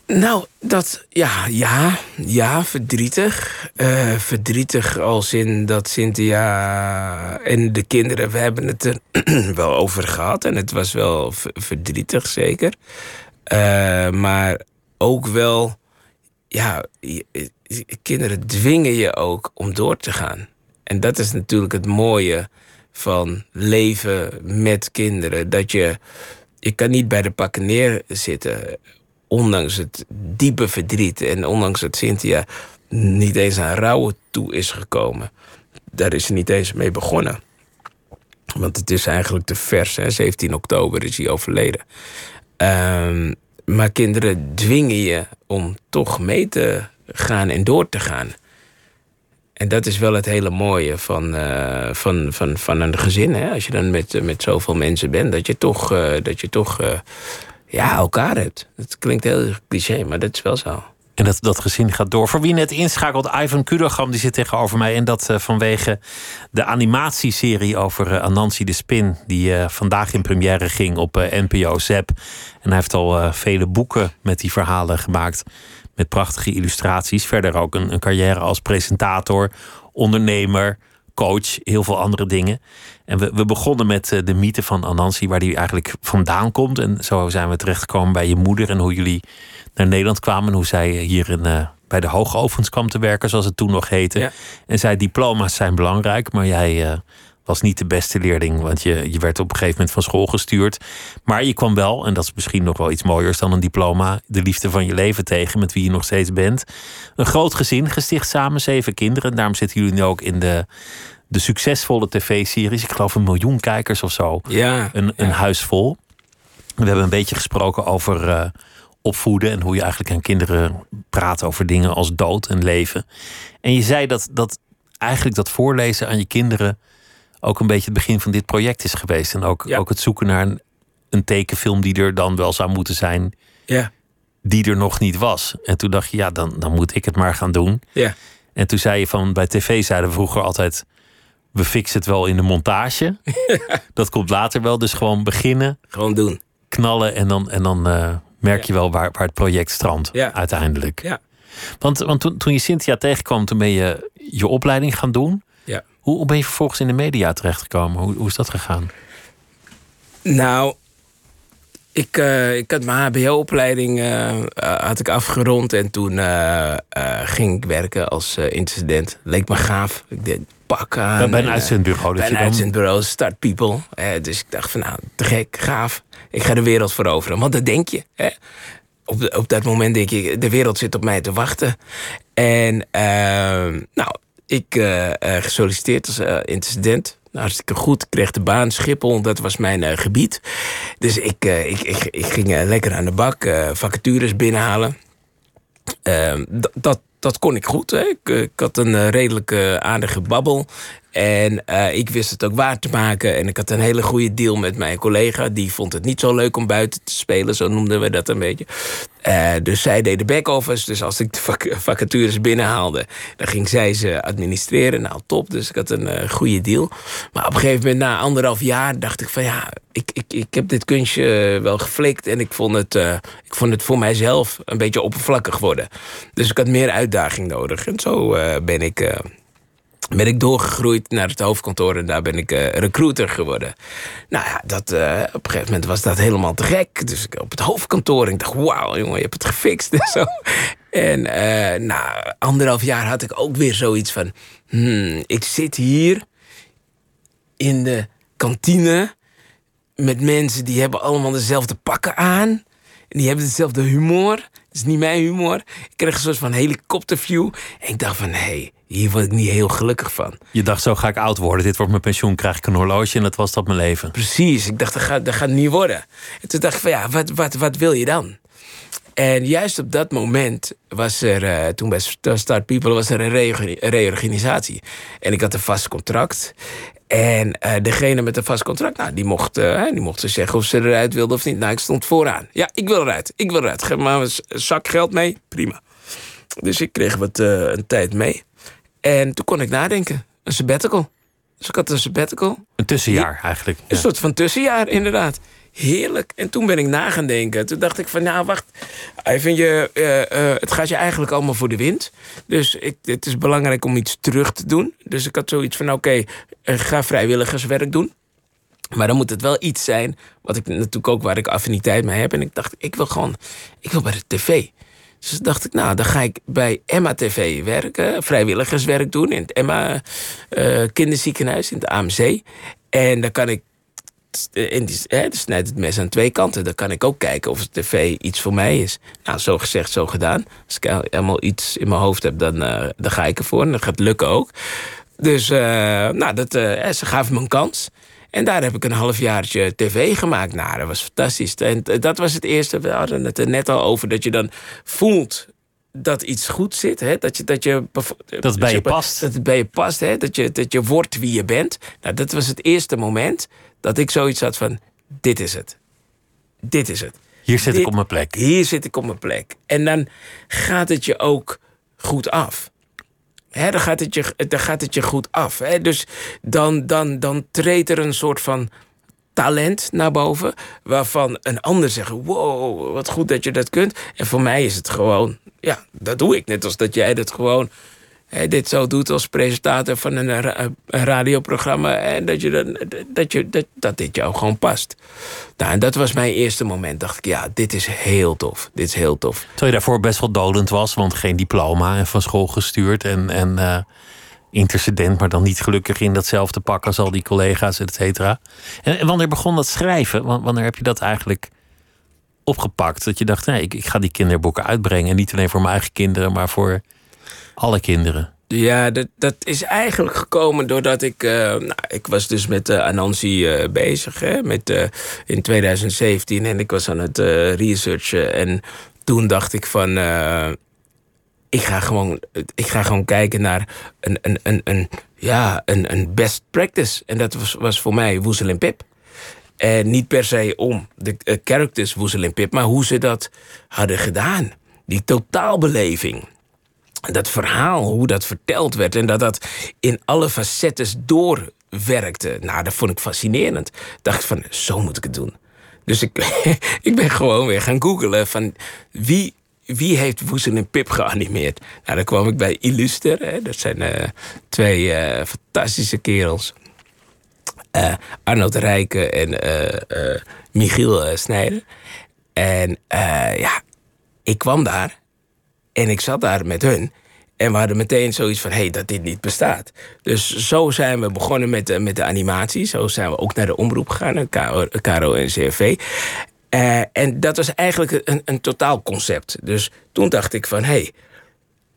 Nou, dat, ja, ja, ja, verdrietig. Eh, verdrietig als in dat Cynthia en de kinderen, we hebben het er wel over gehad. En het was wel verdrietig, zeker. Eh, maar ook wel, ja, kinderen dwingen je ook om door te gaan. En dat is natuurlijk het mooie van leven met kinderen. Dat je, je kan niet bij de pakken neerzitten ondanks het diepe verdriet en ondanks dat Cynthia niet eens aan rouwen toe is gekomen, daar is ze niet eens mee begonnen. Want het is eigenlijk te vers, hè? 17 oktober is hij overleden. Ehm, maar kinderen dwingen je om toch mee te gaan en door te gaan. En dat is wel het hele mooie van, eh, van, van, van een gezin. Hè? Als je dan met, met zoveel mensen bent, dat je toch, eh, dat je toch eh, ja, elkaar hebt. Het klinkt heel cliché, maar dat is wel zo. En dat, dat gezin gaat door. Voor wie net inschakelt, Ivan Kudogam die zit tegenover mij. En dat eh, vanwege de animatieserie over eh, Anansi de Spin... die eh, vandaag in première ging op NPO Zep. En hij heeft al vele boeken met die verhalen gemaakt. Met prachtige illustraties. Verder ook een, een carrière als presentator, ondernemer, coach, heel veel andere dingen. En we, we begonnen met eh, de mythe van Anansi, waar die eigenlijk vandaan komt. En zo zijn we terechtgekomen bij je moeder en hoe jullie naar Nederland kwamen. En hoe zij hier in, eh, bij de hoogovens kwam te werken, zoals het toen nog heette. Ja. En zei, diploma's zijn belangrijk, maar jij eh, was niet de beste leerling. Want je, je werd op een gegeven moment van school gestuurd. Maar je kwam wel, en dat is misschien nog wel iets mooiers dan een diploma... de liefde van je leven tegen, met wie je nog steeds bent. Een groot gezin, gesticht samen, zeven kinderen. En daarom zitten jullie nu ook in de, de succesvolle tv-series. Ik geloof een miljoen kijkers of zo Ja, een, een huis vol. We hebben een beetje gesproken over eh, opvoeden en hoe je eigenlijk aan kinderen praat over dingen als dood en leven. En je zei dat, dat eigenlijk dat voorlezen aan je kinderen ook een beetje het begin van dit project is geweest. En ook, Ja. ook het zoeken naar een, een tekenfilm die er dan wel zou moeten zijn, ja, die er nog niet was. En toen dacht je, ja, dan, dan moet ik het maar gaan doen. ja. En toen zei je van bij tv zeiden we vroeger altijd. We fixen het wel in de montage. Dat komt later wel. Dus gewoon beginnen, Gewoon doen. knallen en dan, en dan eh, merk je wel waar, waar het project strandt Ja. uiteindelijk. Ja. Want, want toen, toen je Cynthia tegenkwam, toen ben je je opleiding gaan doen. Hoe, ben je vervolgens in de media terechtgekomen? Hoe, hoe is dat gegaan? Nou, ik, eh, ik had mijn HBO-opleiding eh, eh, had ik afgerond en toen ging ik werken als incident. Leek me gaaf. Ik deed pak aan. bij een en, uitzendbureau. Bij je een dan, uitzendbureau, Start People. Dus ik dacht van nou, te gek, gaaf. Ik ga de wereld veroveren. Want dat denk je. Hè? Op, op dat moment denk je, de wereld zit op mij te wachten. En ehm, nou, ik eh, eh, gesolliciteerd als eh, incident. Hartstikke goed. Ik kreeg de baan Schiphol, dat was mijn gebied. Dus ik, ik, ik, ik ging lekker aan de bak, vacatures binnenhalen. Ehm, dat, dat, kon ik goed. Hè. Ik, ik had een redelijk aardige babbel. En eh, ik wist het ook waar te maken. En ik had een hele goede deal met mijn collega. Die vond het niet zo leuk om buiten te spelen. Zo noemden we dat een beetje. Eh, dus zij deed de back-office. Dus als ik de vac- vacatures binnenhaalde... dan ging zij ze administreren. Nou, top. Dus ik had een eh, goede deal. Maar op een gegeven moment, na anderhalf jaar... dacht ik van ja, ik, ik, ik heb dit kunstje wel geflikt. En ik vond, het, ik vond het voor mijzelf een beetje oppervlakkig worden. Dus ik had meer uitdaging nodig. En zo ben ik... ben ik doorgegroeid naar het hoofdkantoor en daar ben ik eh, recruiter geworden. Nou ja, dat, eh, op een gegeven moment was dat helemaal te gek. Dus ik op het hoofdkantoor en ik dacht, wauw jongen, je hebt het gefixt en zo. En eh, na anderhalf jaar had ik ook weer zoiets van... Hmm, ik zit hier in de kantine met mensen die hebben allemaal dezelfde pakken aan. En die hebben dezelfde humor. Het is niet mijn humor. Ik kreeg een soort van helikopterview. En ik dacht van, hé, hey, hier word ik niet heel gelukkig van. je dacht, zo ga ik oud worden. Dit wordt mijn pensioen, krijg ik een horloge. En dat was dat mijn leven. Precies, ik dacht, dat gaat, dat gaat niet worden. En toen dacht ik van, ja, wat, wat, wat wil je dan? En juist op dat moment was er, uh, toen bij Start People, was er een reorganisatie. En ik had een vast contract. En uh, degene met een vast contract, nou, die mocht, uh, die mocht ze zeggen of ze eruit wilde of niet. Nou, ik stond vooraan. Ja, ik wil eruit. Ik wil eruit. Geef maar een zak geld mee. Prima. Dus ik kreeg wat een tijd mee. En toen kon ik nadenken. Een sabbatical. Dus ik had een sabbatical. Een tussenjaar eigenlijk. Een soort van tussenjaar, inderdaad. Heerlijk. En toen ben ik na gaan denken. Toen dacht ik van, nou wacht. Vind je, uh, uh, het gaat je eigenlijk allemaal voor de wind. Dus ik, het is belangrijk om iets terug te doen. Dus ik had zoiets van, oké, okay, ga vrijwilligerswerk doen. Maar dan moet het wel iets zijn, wat ik natuurlijk ook waar ik affiniteit mee heb. En ik dacht, ik wil gewoon, ik wil bij de tv. Dus dacht ik, nou, dan ga ik bij Emma TV werken, vrijwilligerswerk doen in het Emma uh, Kinderziekenhuis in de AMC. En dan kan ik, in die, snijdt het mes aan twee kanten. Dan kan ik ook kijken of het tv iets voor mij is. Nou, zo gezegd, zo gedaan. Als ik helemaal iets in mijn hoofd heb, dan, uh, dan ga ik ervoor. En dat gaat lukken ook. Dus, nou, dat, ze gaven me een kans. En daar heb ik een halfjaartje tv gemaakt. Nou, dat was fantastisch. En dat was het eerste. We hadden het er net al over dat je dan voelt dat iets goed zit. Hè? Dat, je, dat, je, dat het bij je past. Dat het bij je past. Hè? Dat, je, dat je wordt wie je bent. Nou, dat was het eerste moment dat ik zoiets had van... dit is het. Dit is het. Hier zit ik op mijn plek. Hier zit ik op mijn plek. En dan gaat het je ook goed af. He, dan, gaat het je, dan gaat het je goed af. Dus dan, dan, dan treedt er een soort van talent naar boven. Waarvan een ander zegt: Wow, wat goed dat je dat kunt. En voor mij is het gewoon, ja, dat doe ik. Net als dat jij dat gewoon dit zo doet als presentator van een, een radioprogramma. En dat, je dan, dat, je, dat, dit jou gewoon past. Nou, en dat was mijn eerste moment. Dacht ik, ja, dit is heel tof. Dit is heel tof. Terwijl je daarvoor best wel dolend was, want geen diploma en van school gestuurd. En, en uh, intercedent, maar dan niet gelukkig in datzelfde pak als al die collega's, et cetera. En, en wanneer begon dat schrijven? Wanneer heb je dat eigenlijk opgepakt? Dat je dacht, nee, ik, ik ga die kinderboeken uitbrengen. En niet alleen voor mijn eigen kinderen, maar voor alle kinderen? Ja, dat, dat is eigenlijk gekomen doordat ik... Uh, nou, ik was dus met uh, Anansi uh, bezig hè, met, in 2017. En ik was aan het researchen. En toen dacht ik van... ik, ga gewoon, ik ga gewoon kijken naar een, een, een, een, ja, een, een best practice. En dat was, was voor mij Woezel en Pip. En niet per se om de characters Woezel en Pip... maar hoe ze dat hadden gedaan. Die totaalbeleving dat verhaal, hoe dat verteld werd en dat dat in alle facetten doorwerkte. Nou, dat vond ik fascinerend. Dacht van, zo moet ik het doen. Dus ik, ik ben gewoon weer gaan googlen van wie, wie heeft Woezel en Pip geanimeerd. Nou, dan kwam ik bij Illuster. Hè. Dat zijn uh, twee uh, fantastische kerels. Uh, Arnold Rijken en Michiel Snijder. En ja, ik kwam daar en ik zat daar met hun. En we hadden meteen zoiets van, hé, hey, dat dit niet bestaat. Dus zo zijn we begonnen met de, met de animatie. Zo zijn we ook naar de omroep gegaan, naar KRO en CRV. Uh, en dat was eigenlijk een, een totaal concept. Dus toen dacht ik van, hé, hey,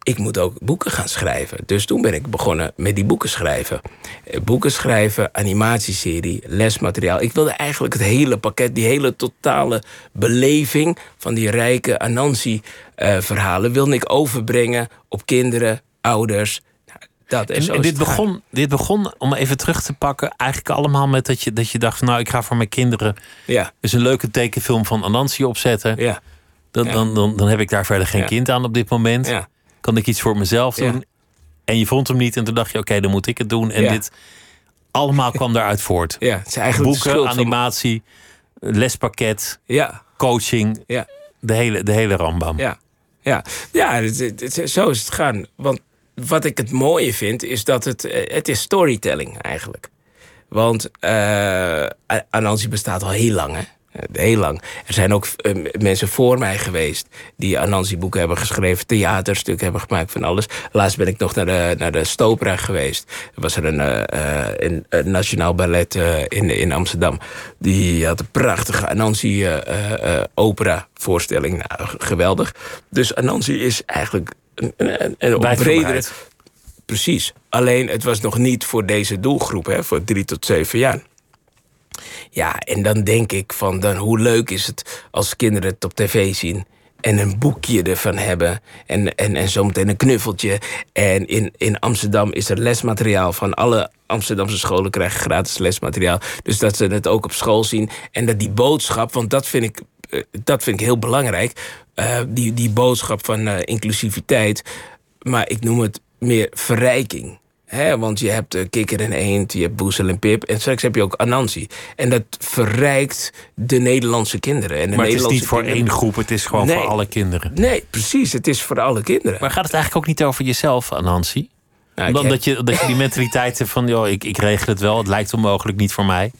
ik moet ook boeken gaan schrijven. Dus toen ben ik begonnen met die boeken schrijven. Eh, boeken schrijven, animatieserie, lesmateriaal. Ik wilde eigenlijk het hele pakket, die hele totale beleving... van die rijke Anansi-verhalen... wilde ik overbrengen op kinderen, ouders... Nou, dat, en, en dit, begon, dit begon, om even terug te pakken, eigenlijk allemaal met dat je, dat je dacht: Nou, ik ga voor mijn kinderen ja. dus een leuke tekenfilm van Anansi opzetten. Ja. Dan, dan, dan, dan heb ik daar verder geen kind aan op dit moment. Ja kan ik iets voor mezelf doen? En je vond hem niet en toen dacht je, oké, dan moet ik het doen. En dit allemaal kwam daaruit voort. Ja, het is eigenlijk Boeken, animatie, lespakket, ja. coaching. Ja. De hele, de hele rambam. Ja, ja. ja het, het, zo is het gaan. Want wat ik het mooie vind, is dat het, het is storytelling eigenlijk. Want uh, Anansi bestaat al heel lang, hè? Eh, heel lang. Er zijn ook uh, mensen voor mij geweest die Anansi-boeken hebben geschreven, theaterstukken hebben gemaakt van alles. Laatst ben ik nog naar de, naar de Stopera geweest. Er was er een, uh, een, een nationaal ballet in, in Amsterdam. Die had een prachtige Anansi-opera-voorstelling. Nou, geweldig. Dus Anansi is eigenlijk een, een, een bredere. Precies. Alleen het was nog niet voor deze doelgroep, hè, voor drie tot zeven jaar. Ja, en dan denk ik van dan, hoe leuk is het als kinderen het op tv zien. en een boekje ervan hebben. En, en, en zometeen een knuffeltje. En in, in Amsterdam is er lesmateriaal van alle Amsterdamse scholen krijgen gratis lesmateriaal. Dus dat ze het ook op school zien. En dat die boodschap, want dat vind ik, eh, dat vind ik heel belangrijk. Uh, die, die boodschap van uh, inclusiviteit. Maar ik noem het meer verrijking. He, want je hebt uh, Kikker en Eend, je hebt Boezel en Pip. En straks heb je ook Anansi. En dat verrijkt de Nederlandse kinderen. En de maar het is niet voor kinderen... één groep, het is gewoon Nee. voor alle kinderen. Nee, precies. Het is voor alle kinderen. Maar gaat het eigenlijk ook niet over jezelf, Anansi? Nou, Omdat heb- dat je, dat je die mentaliteit hebt van, joh, ik, ik regel het wel, het lijkt onmogelijk niet voor mij.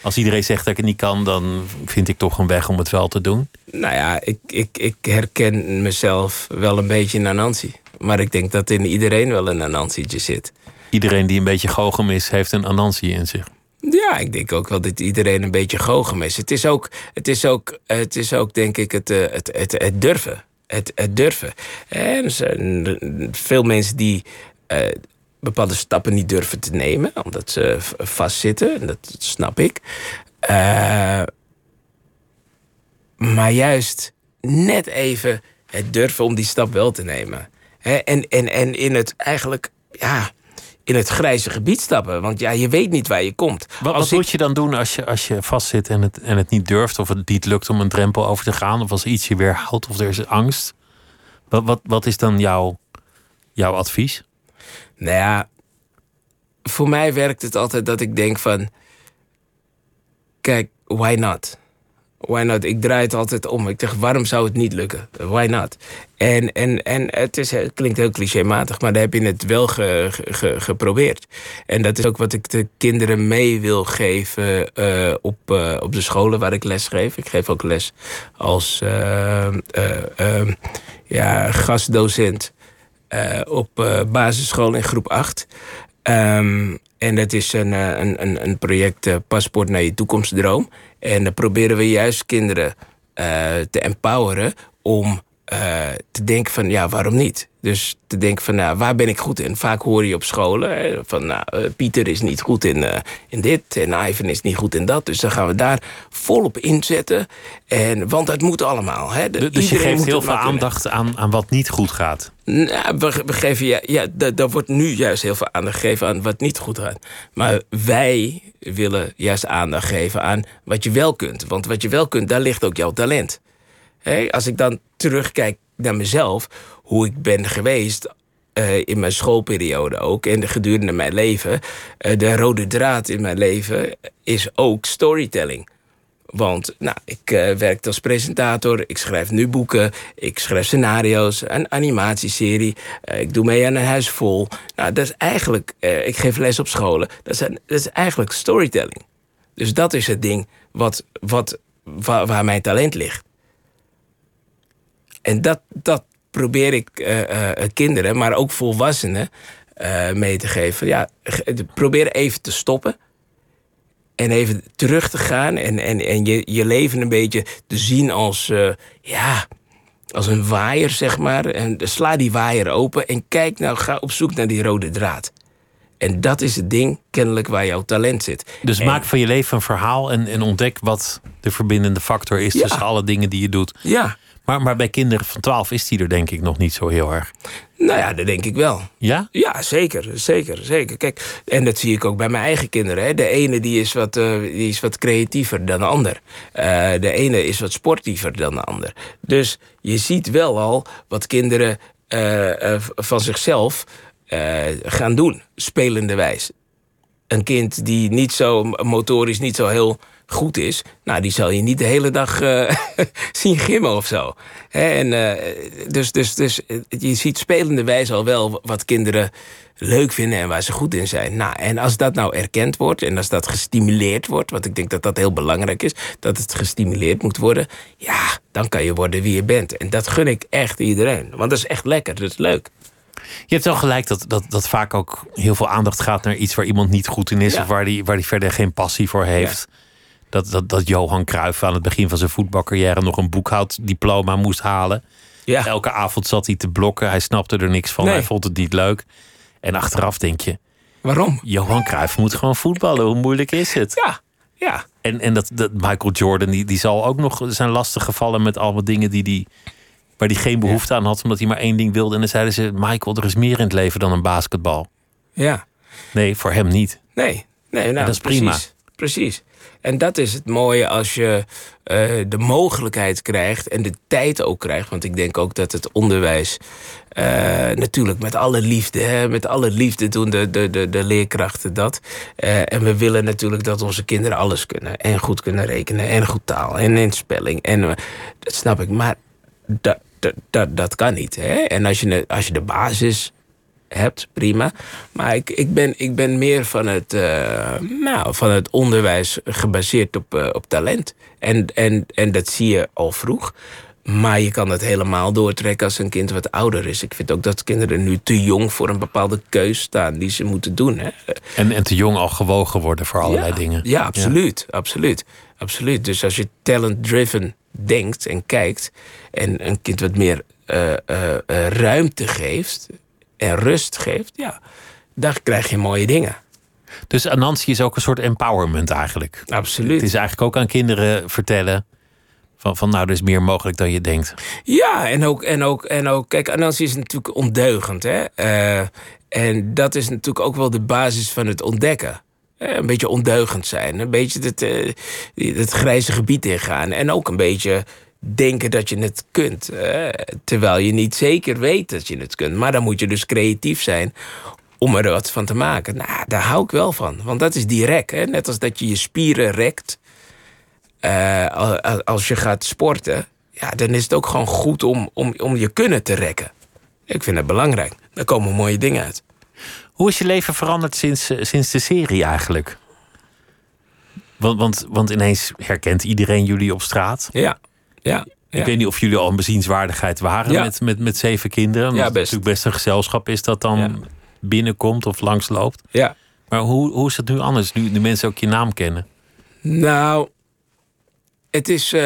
Als iedereen zegt dat ik het niet kan, dan vind ik toch een weg om het wel te doen. Nou ja, ik, ik, ik herken mezelf wel een beetje in Anansi. Maar ik denk dat in iedereen wel een Anansietje zit. Iedereen die een beetje goochem is, heeft een Anansi in zich. Ja, ik denk ook wel dat iedereen een beetje goochem is. Het is ook, het is ook, het is ook denk ik, het, eh, het, het, durven. Het, het durven. En veel mensen die eh, bepaalde stappen niet durven te nemen, omdat ze vastzitten. En dat snap ik. Eh, maar juist net even het durven om die stap wel te nemen. En, en, en in het eigenlijk, ja, in het grijze gebied stappen. Want ja, je weet niet waar je komt. Wat, wat ik- moet je dan doen als je, als je vastzit en het, en het niet durft, of het niet lukt om een drempel over te gaan, of als iets je weerhoudt, of er is angst? Wat, wat, wat is dan jouw, jouw advies? Nou ja, voor mij werkt het altijd dat ik denk van... Kijk, why not? Why not? Ik draai het altijd om. Ik zeg, waarom zou het niet lukken? Why not? En, en, en het, is, het klinkt heel clichématig, maar daar heb je het wel ge- ge- ge- geprobeerd. En dat is ook wat ik de kinderen mee wil geven eh, op, eh, op de scholen waar ik les geef. Ik geef ook les als eh, eh, eh, ja, gastdocent eh, op eh, basisschool in groep 8. Ehm, en dat is een, eh, een, een, project eh, Paspoort naar je toekomstdroom. En dan proberen we juist kinderen eh, te empoweren om eh, te denken van ja, waarom niet? Dus te denken van nou, waar ben ik goed in? Vaak hoor je op scholen van nou, eh, Pieter is niet goed in, eh, in dit en Ivan is niet goed in dat. Dus dan gaan we daar volop inzetten. En, want het moet allemaal. Hè. De- Dus je geeft heel veel aandacht aan, aan wat niet goed gaat. Nou, we, we geven, ja, ja daar wordt nu juist heel veel aandacht gegeven aan wat niet goed gaat. Maar wij willen juist aandacht geven aan wat je wel kunt. Want wat je wel kunt, daar ligt ook jouw talent. Als ik dan terugkijk naar mezelf, hoe ik ben geweest eh, in mijn schoolperiode ook en gedurende mijn leven. eh, de rode draad in mijn leven is ook storytelling. Want nou, ik eh werk als presentator, ik schrijf nu boeken, ik schrijf scenario's, een animatieserie, ik doe mee aan een huis vol. Nou, dat is eigenlijk, ik geef les op scholen, dat is, eigenlijk storytelling. Dus dat is het ding wat, wat, waar mijn talent ligt. En dat, dat probeer ik eh, eh, kinderen, maar ook volwassenen eh, mee te geven. Ja, probeer even te stoppen. En even terug te gaan en, en, en je, je leven een beetje te zien als, eh, ja, als een waaier, zeg maar. En sla die waaier open en kijk nou, ga op zoek naar die rode draad. En dat is het ding, kennelijk, waar jouw talent zit. Dus En- maak van je leven een verhaal en, en ontdek wat de verbindende factor is Ja. tussen alle dingen die je doet. Ja, Maar, maar bij kinderen van 12 is die er denk ik nog niet zo heel erg. nou ja, dat denk ik wel. Ja? Ja, zeker, zeker, zeker. Kijk, en dat zie ik ook bij mijn eigen kinderen. Hè. De ene die is, wat, eh, die is wat creatiever dan de ander. Eh, de ene is wat sportiever dan de ander. Dus je ziet wel al wat kinderen eh, van zichzelf gaan doen, spelende wijs. Een kind die niet zo motorisch niet zo heel goed is, nou, die zal je niet de hele dag eh, zien gimmen of zo. Hè, en, eh, dus, dus, dus eh, je ziet spelende wijze al wel wat kinderen leuk vinden en waar ze goed in zijn. Nou, en als dat nou erkend wordt en als dat gestimuleerd wordt, want ik denk dat dat heel belangrijk is, dat het gestimuleerd moet worden, ja, dan kan je worden wie je bent. En dat gun ik echt iedereen, want dat is echt lekker, dat is leuk. Je hebt wel gelijk dat, dat, dat vaak ook heel veel aandacht gaat naar iets waar iemand niet goed in is. Ja. Of waar die, waar die verder geen passie voor heeft. Dat, dat, dat Johan Cruijff aan het begin van zijn voetbalcarrière nog een boekhouddiploma moest halen. Ja, Elke avond zat hij te blokken. Hij snapte er niks van. Nee. Hij vond het niet leuk. En achteraf denk je, waarom? Johan Cruijff moet gewoon voetballen. Hoe moeilijk is het? Ja, ja, En, en dat, dat Michael Jordan, die, die zal ook nog zijn lastig gevallen met allemaal dingen die die waar hij geen behoefte aan had, omdat hij maar één ding wilde. En dan zeiden ze: Michael, er is meer in het leven dan een basketbal. Ja. Nee, voor hem niet. Nee, nee nou, dat is prima. Precies, precies. En dat is het mooie als je eh, de mogelijkheid krijgt en de tijd ook krijgt. Want ik denk ook dat het onderwijs eh, natuurlijk met alle liefde, hè, met alle liefde doen de, de, de, de leerkrachten dat. Eh, en we willen natuurlijk dat onze kinderen alles kunnen. En goed kunnen rekenen en goed taal en inspelling. En dat snap ik. Maar dat, dat, dat, dat kan niet. Hè? En als je, als je de basis hebt, prima. Maar ik, ik, ben, ik ben meer van het, uh, nou, van het onderwijs gebaseerd op, uh, op talent. En, en, en dat zie je al vroeg. Maar je kan dat helemaal doortrekken als een kind wat ouder is. Ik vind ook dat kinderen nu te jong voor een bepaalde keus staan die ze moeten doen. Hè. En, en te jong al gewogen worden voor allerlei ja, dingen. Ja, absoluut, ja. absoluut. Absoluut. Dus als je talent-driven denkt en kijkt... en een kind wat meer uh, ruimte geeft en rust geeft, ja, dan krijg je mooie dingen. Dus Anansi is ook een soort empowerment eigenlijk. Absoluut. Het is eigenlijk ook aan kinderen vertellen van, van nou, er is meer mogelijk dan je denkt. Ja, en ook, en ook, en ook kijk, Anansi is natuurlijk ondeugend. Hè? Uh, en dat is natuurlijk ook wel de basis van het ontdekken. Een beetje ondeugend zijn, een beetje het, uh, het grijze gebied ingaan. En ook een beetje denken dat je het kunt. Terwijl je niet zeker weet dat je het kunt. Maar dan moet je dus creatief zijn om er wat van te maken. Nou, daar hou ik wel van. Want dat is direct. Hè? Net als dat je je spieren rekt. Uh, als je gaat sporten. Ja, dan is het ook gewoon goed om, om, om je kunnen te rekken. Ik vind het belangrijk. Daar komen mooie dingen uit. Hoe is je leven veranderd sinds, sinds de serie eigenlijk? Want, want, want ineens herkent iedereen jullie op straat. Ja. Ja, ik weet niet of jullie al een bezienswaardigheid waren met, met, met zeven kinderen. Ja, best. Het natuurlijk best een gezelschap is dat dan binnenkomt of langsloopt. Ja. Maar hoe, hoe is het nu anders, nu de mensen ook je naam kennen? Nou, het is, uh,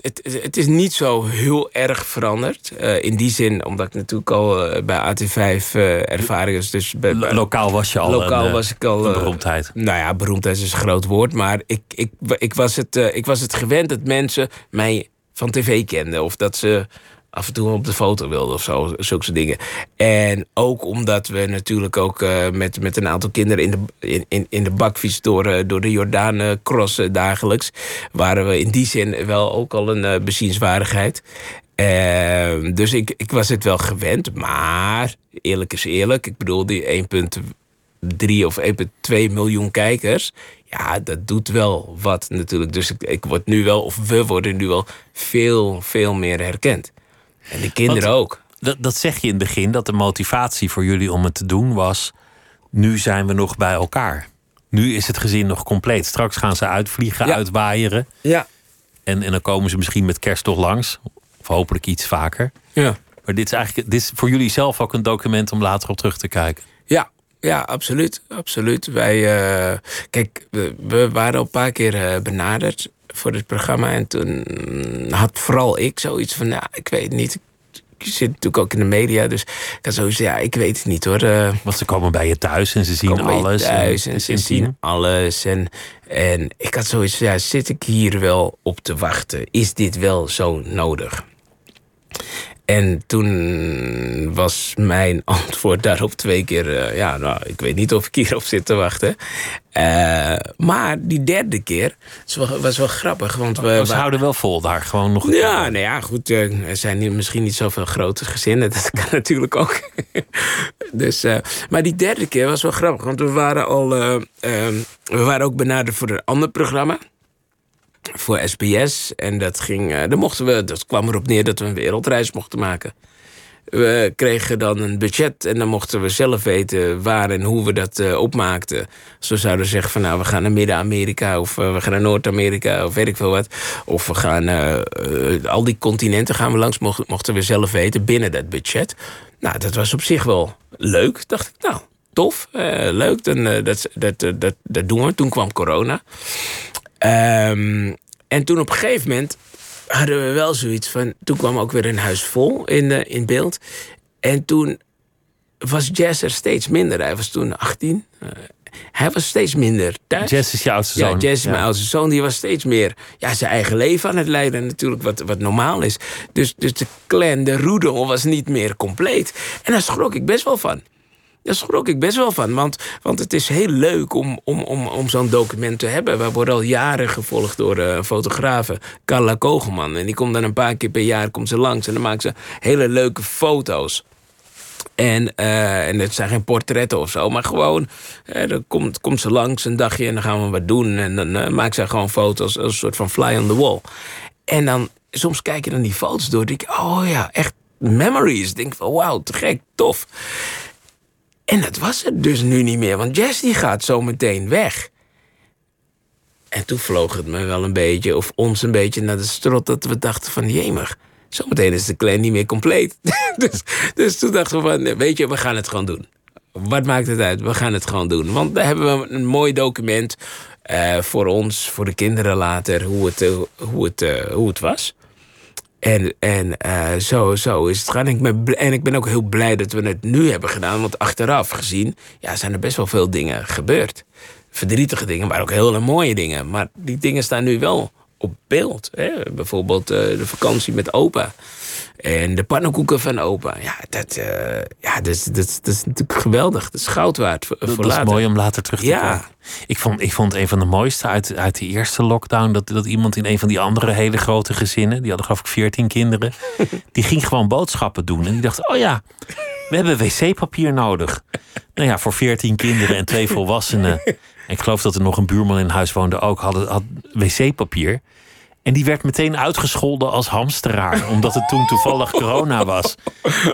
het, het is niet zo heel erg veranderd. Uh, in die zin, omdat ik natuurlijk al uh, bij AT5 ervaring is. Dus bij, bij, lokaal was je al lokaal een, was ik al, een beroemdheid. nou ja, beroemdheid is een groot woord. Maar ik, ik, ik, was het, ik was het gewend dat mensen mij van tv kenden. Of dat ze af en toe op de foto wilden of zo, zulke dingen. En ook omdat we natuurlijk ook uh, met, met een aantal kinderen in de, in, in, de bakfiets door, uh, door de Jordaan uh, crossen dagelijks, waren we in die zin wel ook al een bezienswaardigheid. Ehm, dus ik, ik was het wel gewend, maar eerlijk is eerlijk. Ik bedoel, die 1,3 of 1,2 miljoen kijkers. Ja, dat doet wel wat natuurlijk. Dus ik, ik word nu wel, of we worden nu wel veel, veel meer herkend. En de kinderen Want, ook. Dat, dat zeg je in het begin, dat de motivatie voor jullie om het te doen was... nu zijn we nog bij elkaar. Nu is het gezin nog compleet. Straks gaan ze uitvliegen, Ja. uitwaaieren. Ja. En, en dan komen ze misschien met kerst toch langs. Of hopelijk iets vaker. Ja. Maar dit is eigenlijk dit is voor jullie zelf ook een document om later op terug te kijken. Ja, ja, absoluut. absoluut. Wij, eh, kijk, we, we waren al een paar keer eh, benaderd voor dit programma. En toen had vooral ik zoiets van, ja, ik weet het niet. Ik zit natuurlijk ook in de media, dus ik had zoiets ja, ik weet het niet hoor. Uh, Want ze komen bij je thuis en ze zien alles. thuis en, het ze zien alles. En, en ik had zoiets ja, zit ik hier wel op te wachten? Is dit wel zo nodig? En toen was mijn antwoord daarop twee keer... eh, ja, nou, ik weet niet of ik hierop zit te wachten. Eh, maar die derde keer was wel, was wel grappig. Want we, ze wa- houden wel vol daar gewoon nog een ja, keer. nou ja, goed. eh, er zijn misschien niet zoveel grote gezinnen. Dat kan natuurlijk ook. dus, maar die derde keer was wel grappig. Want we waren al. we waren ook benaderd voor een ander programma. Voor SBS. En dat ging. eh, dan mochten we. Dat kwam erop neer dat we een wereldreis mochten maken. We kregen dan een budget en dan mochten we zelf weten waar en hoe we dat eh, opmaakten. Zo zouden we zeggen van nou, we gaan naar Midden-Amerika of eh, we gaan naar Noord-Amerika of weet ik veel wat. Of we gaan, al die continenten gaan we langs, mochten, we zelf weten binnen dat budget. Nou, dat was op zich wel leuk. Dacht ik, nou, tof, leuk, dan, dat, dat, dat, dat doen we. Toen kwam corona. Ehm, en toen op een gegeven moment hadden we wel zoiets van. Toen kwam ook weer een huis vol in, eh, in beeld. En toen was Jazz er steeds minder. Hij was toen 18. eh, hij was steeds minder thuis. Jess is je oudste Ja, zoon. Jess, mijn oudste zoon, die was steeds meer ja, zijn eigen leven aan het leiden. Natuurlijk, wat, wat normaal is. Dus, dus de clan, de roedel, was niet meer compleet. En daar schrok ik best wel van. Daar schrok ik best wel van. Want, want het is heel leuk om, om, om, om zo'n document te hebben. We worden al jaren gevolgd door eh, een fotografe, Carla Kogelman. En die komt dan een paar keer per jaar komt ze langs. En dan maakt ze hele leuke foto's. En, eh, en het zijn geen portretten of zo, maar gewoon, eh, dan komt, komt ze langs een dagje en dan gaan we wat doen. En dan eh, maakt ze gewoon foto's als een soort van fly on the wall. En dan, soms kijk je dan die foto's door, denk ik, oh ja, echt memories. Denk van, wauw, te gek, tof. En dat was het dus nu niet meer, want Jess gaat zo meteen weg. En toen vloog het me wel een beetje, of ons een beetje naar de strot, dat we dachten van, jemig, zometeen is de clan niet meer compleet. dus, dus toen dachten we van, weet je, we gaan het gewoon doen. Wat maakt het uit? We gaan het gewoon doen. Want daar hebben we een mooi document eh, voor ons, voor de kinderen later, hoe het, eh, hoe het, eh, hoe het was. En, en eh, zo, zo is het gaan. En ik, ben, en ik ben ook heel blij dat we het nu hebben gedaan. Want achteraf gezien ja, zijn er best wel veel dingen gebeurd. Verdrietige dingen, maar ook hele mooie dingen. Maar die dingen staan nu wel op beeld. Hè? Bijvoorbeeld eh, de vakantie met opa. En de pannenkoeken van opa. Ja, dat, eh, ja, dat, is, dat, is- dat is natuurlijk geweldig. Dat is goud waard voor, Dat, voor dat is later. mooi om later terug te Ja. kijken. Ik vond, ik vond een van de mooiste uit, uit de eerste lockdown... Dat, dat iemand in een van die andere hele grote gezinnen... die hadden geloof ik veertien kinderen... die ging gewoon boodschappen doen. En die dacht, oh ja, we hebben wc-papier nodig. Nou ja, voor veertien kinderen en twee volwassenen... en ik geloof dat er nog een buurman in huis woonde ook... hadden had wc-papier... En die werd meteen uitgescholden als hamsteraar, omdat het toen toevallig corona was.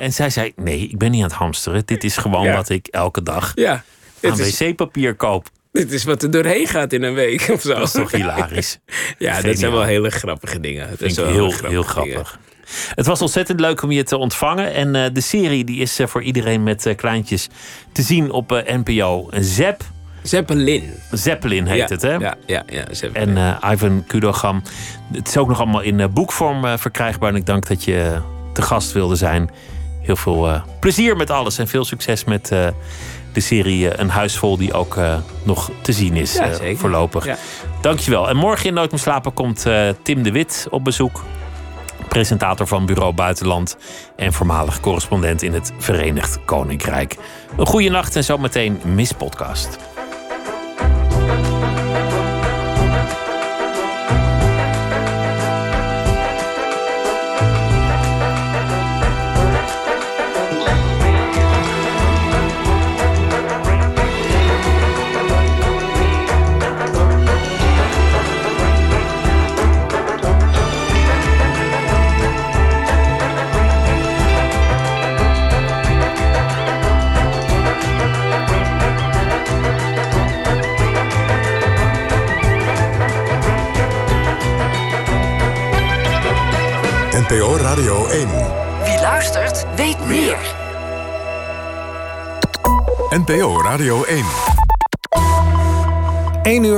En zij zei: Nee, ik ben niet aan het hamsteren. Dit is gewoon Ja. wat ik elke dag Ja, aan wc-papier koop. dit is wat er doorheen gaat in een week of zo. Dat is toch hilarisch? Ja, dat Geniaal. zijn wel hele grappige dingen. Dat is wel heel, hele heel dingen. grappig. Het was ontzettend leuk om je te ontvangen. En eh, de serie die is eh, voor iedereen met eh, kleintjes te zien op NPO. Zep, Zeppelin. Zeppelin heet ja, het, hè? Ja, ja, ja Zeppelin. En eh, Ivan Kudogam. Het is ook nog allemaal in eh, boekvorm eh, verkrijgbaar. En ik dank dat je te gast wilde zijn. Heel veel plezier met alles. En veel succes met de serie Een Huis Vol... die ook nog te zien is Ja, zeker. voorlopig. Ja. Dankjewel. En morgen in Nooit meer slapen komt Tim de Wit op bezoek. Presentator van Bureau Buitenland. En voormalig correspondent in het Verenigd Koninkrijk. Een goede nacht en zometeen Miss Podcast. Radio 1. Wie luistert, weet meer. NPO Radio 1. 1 uur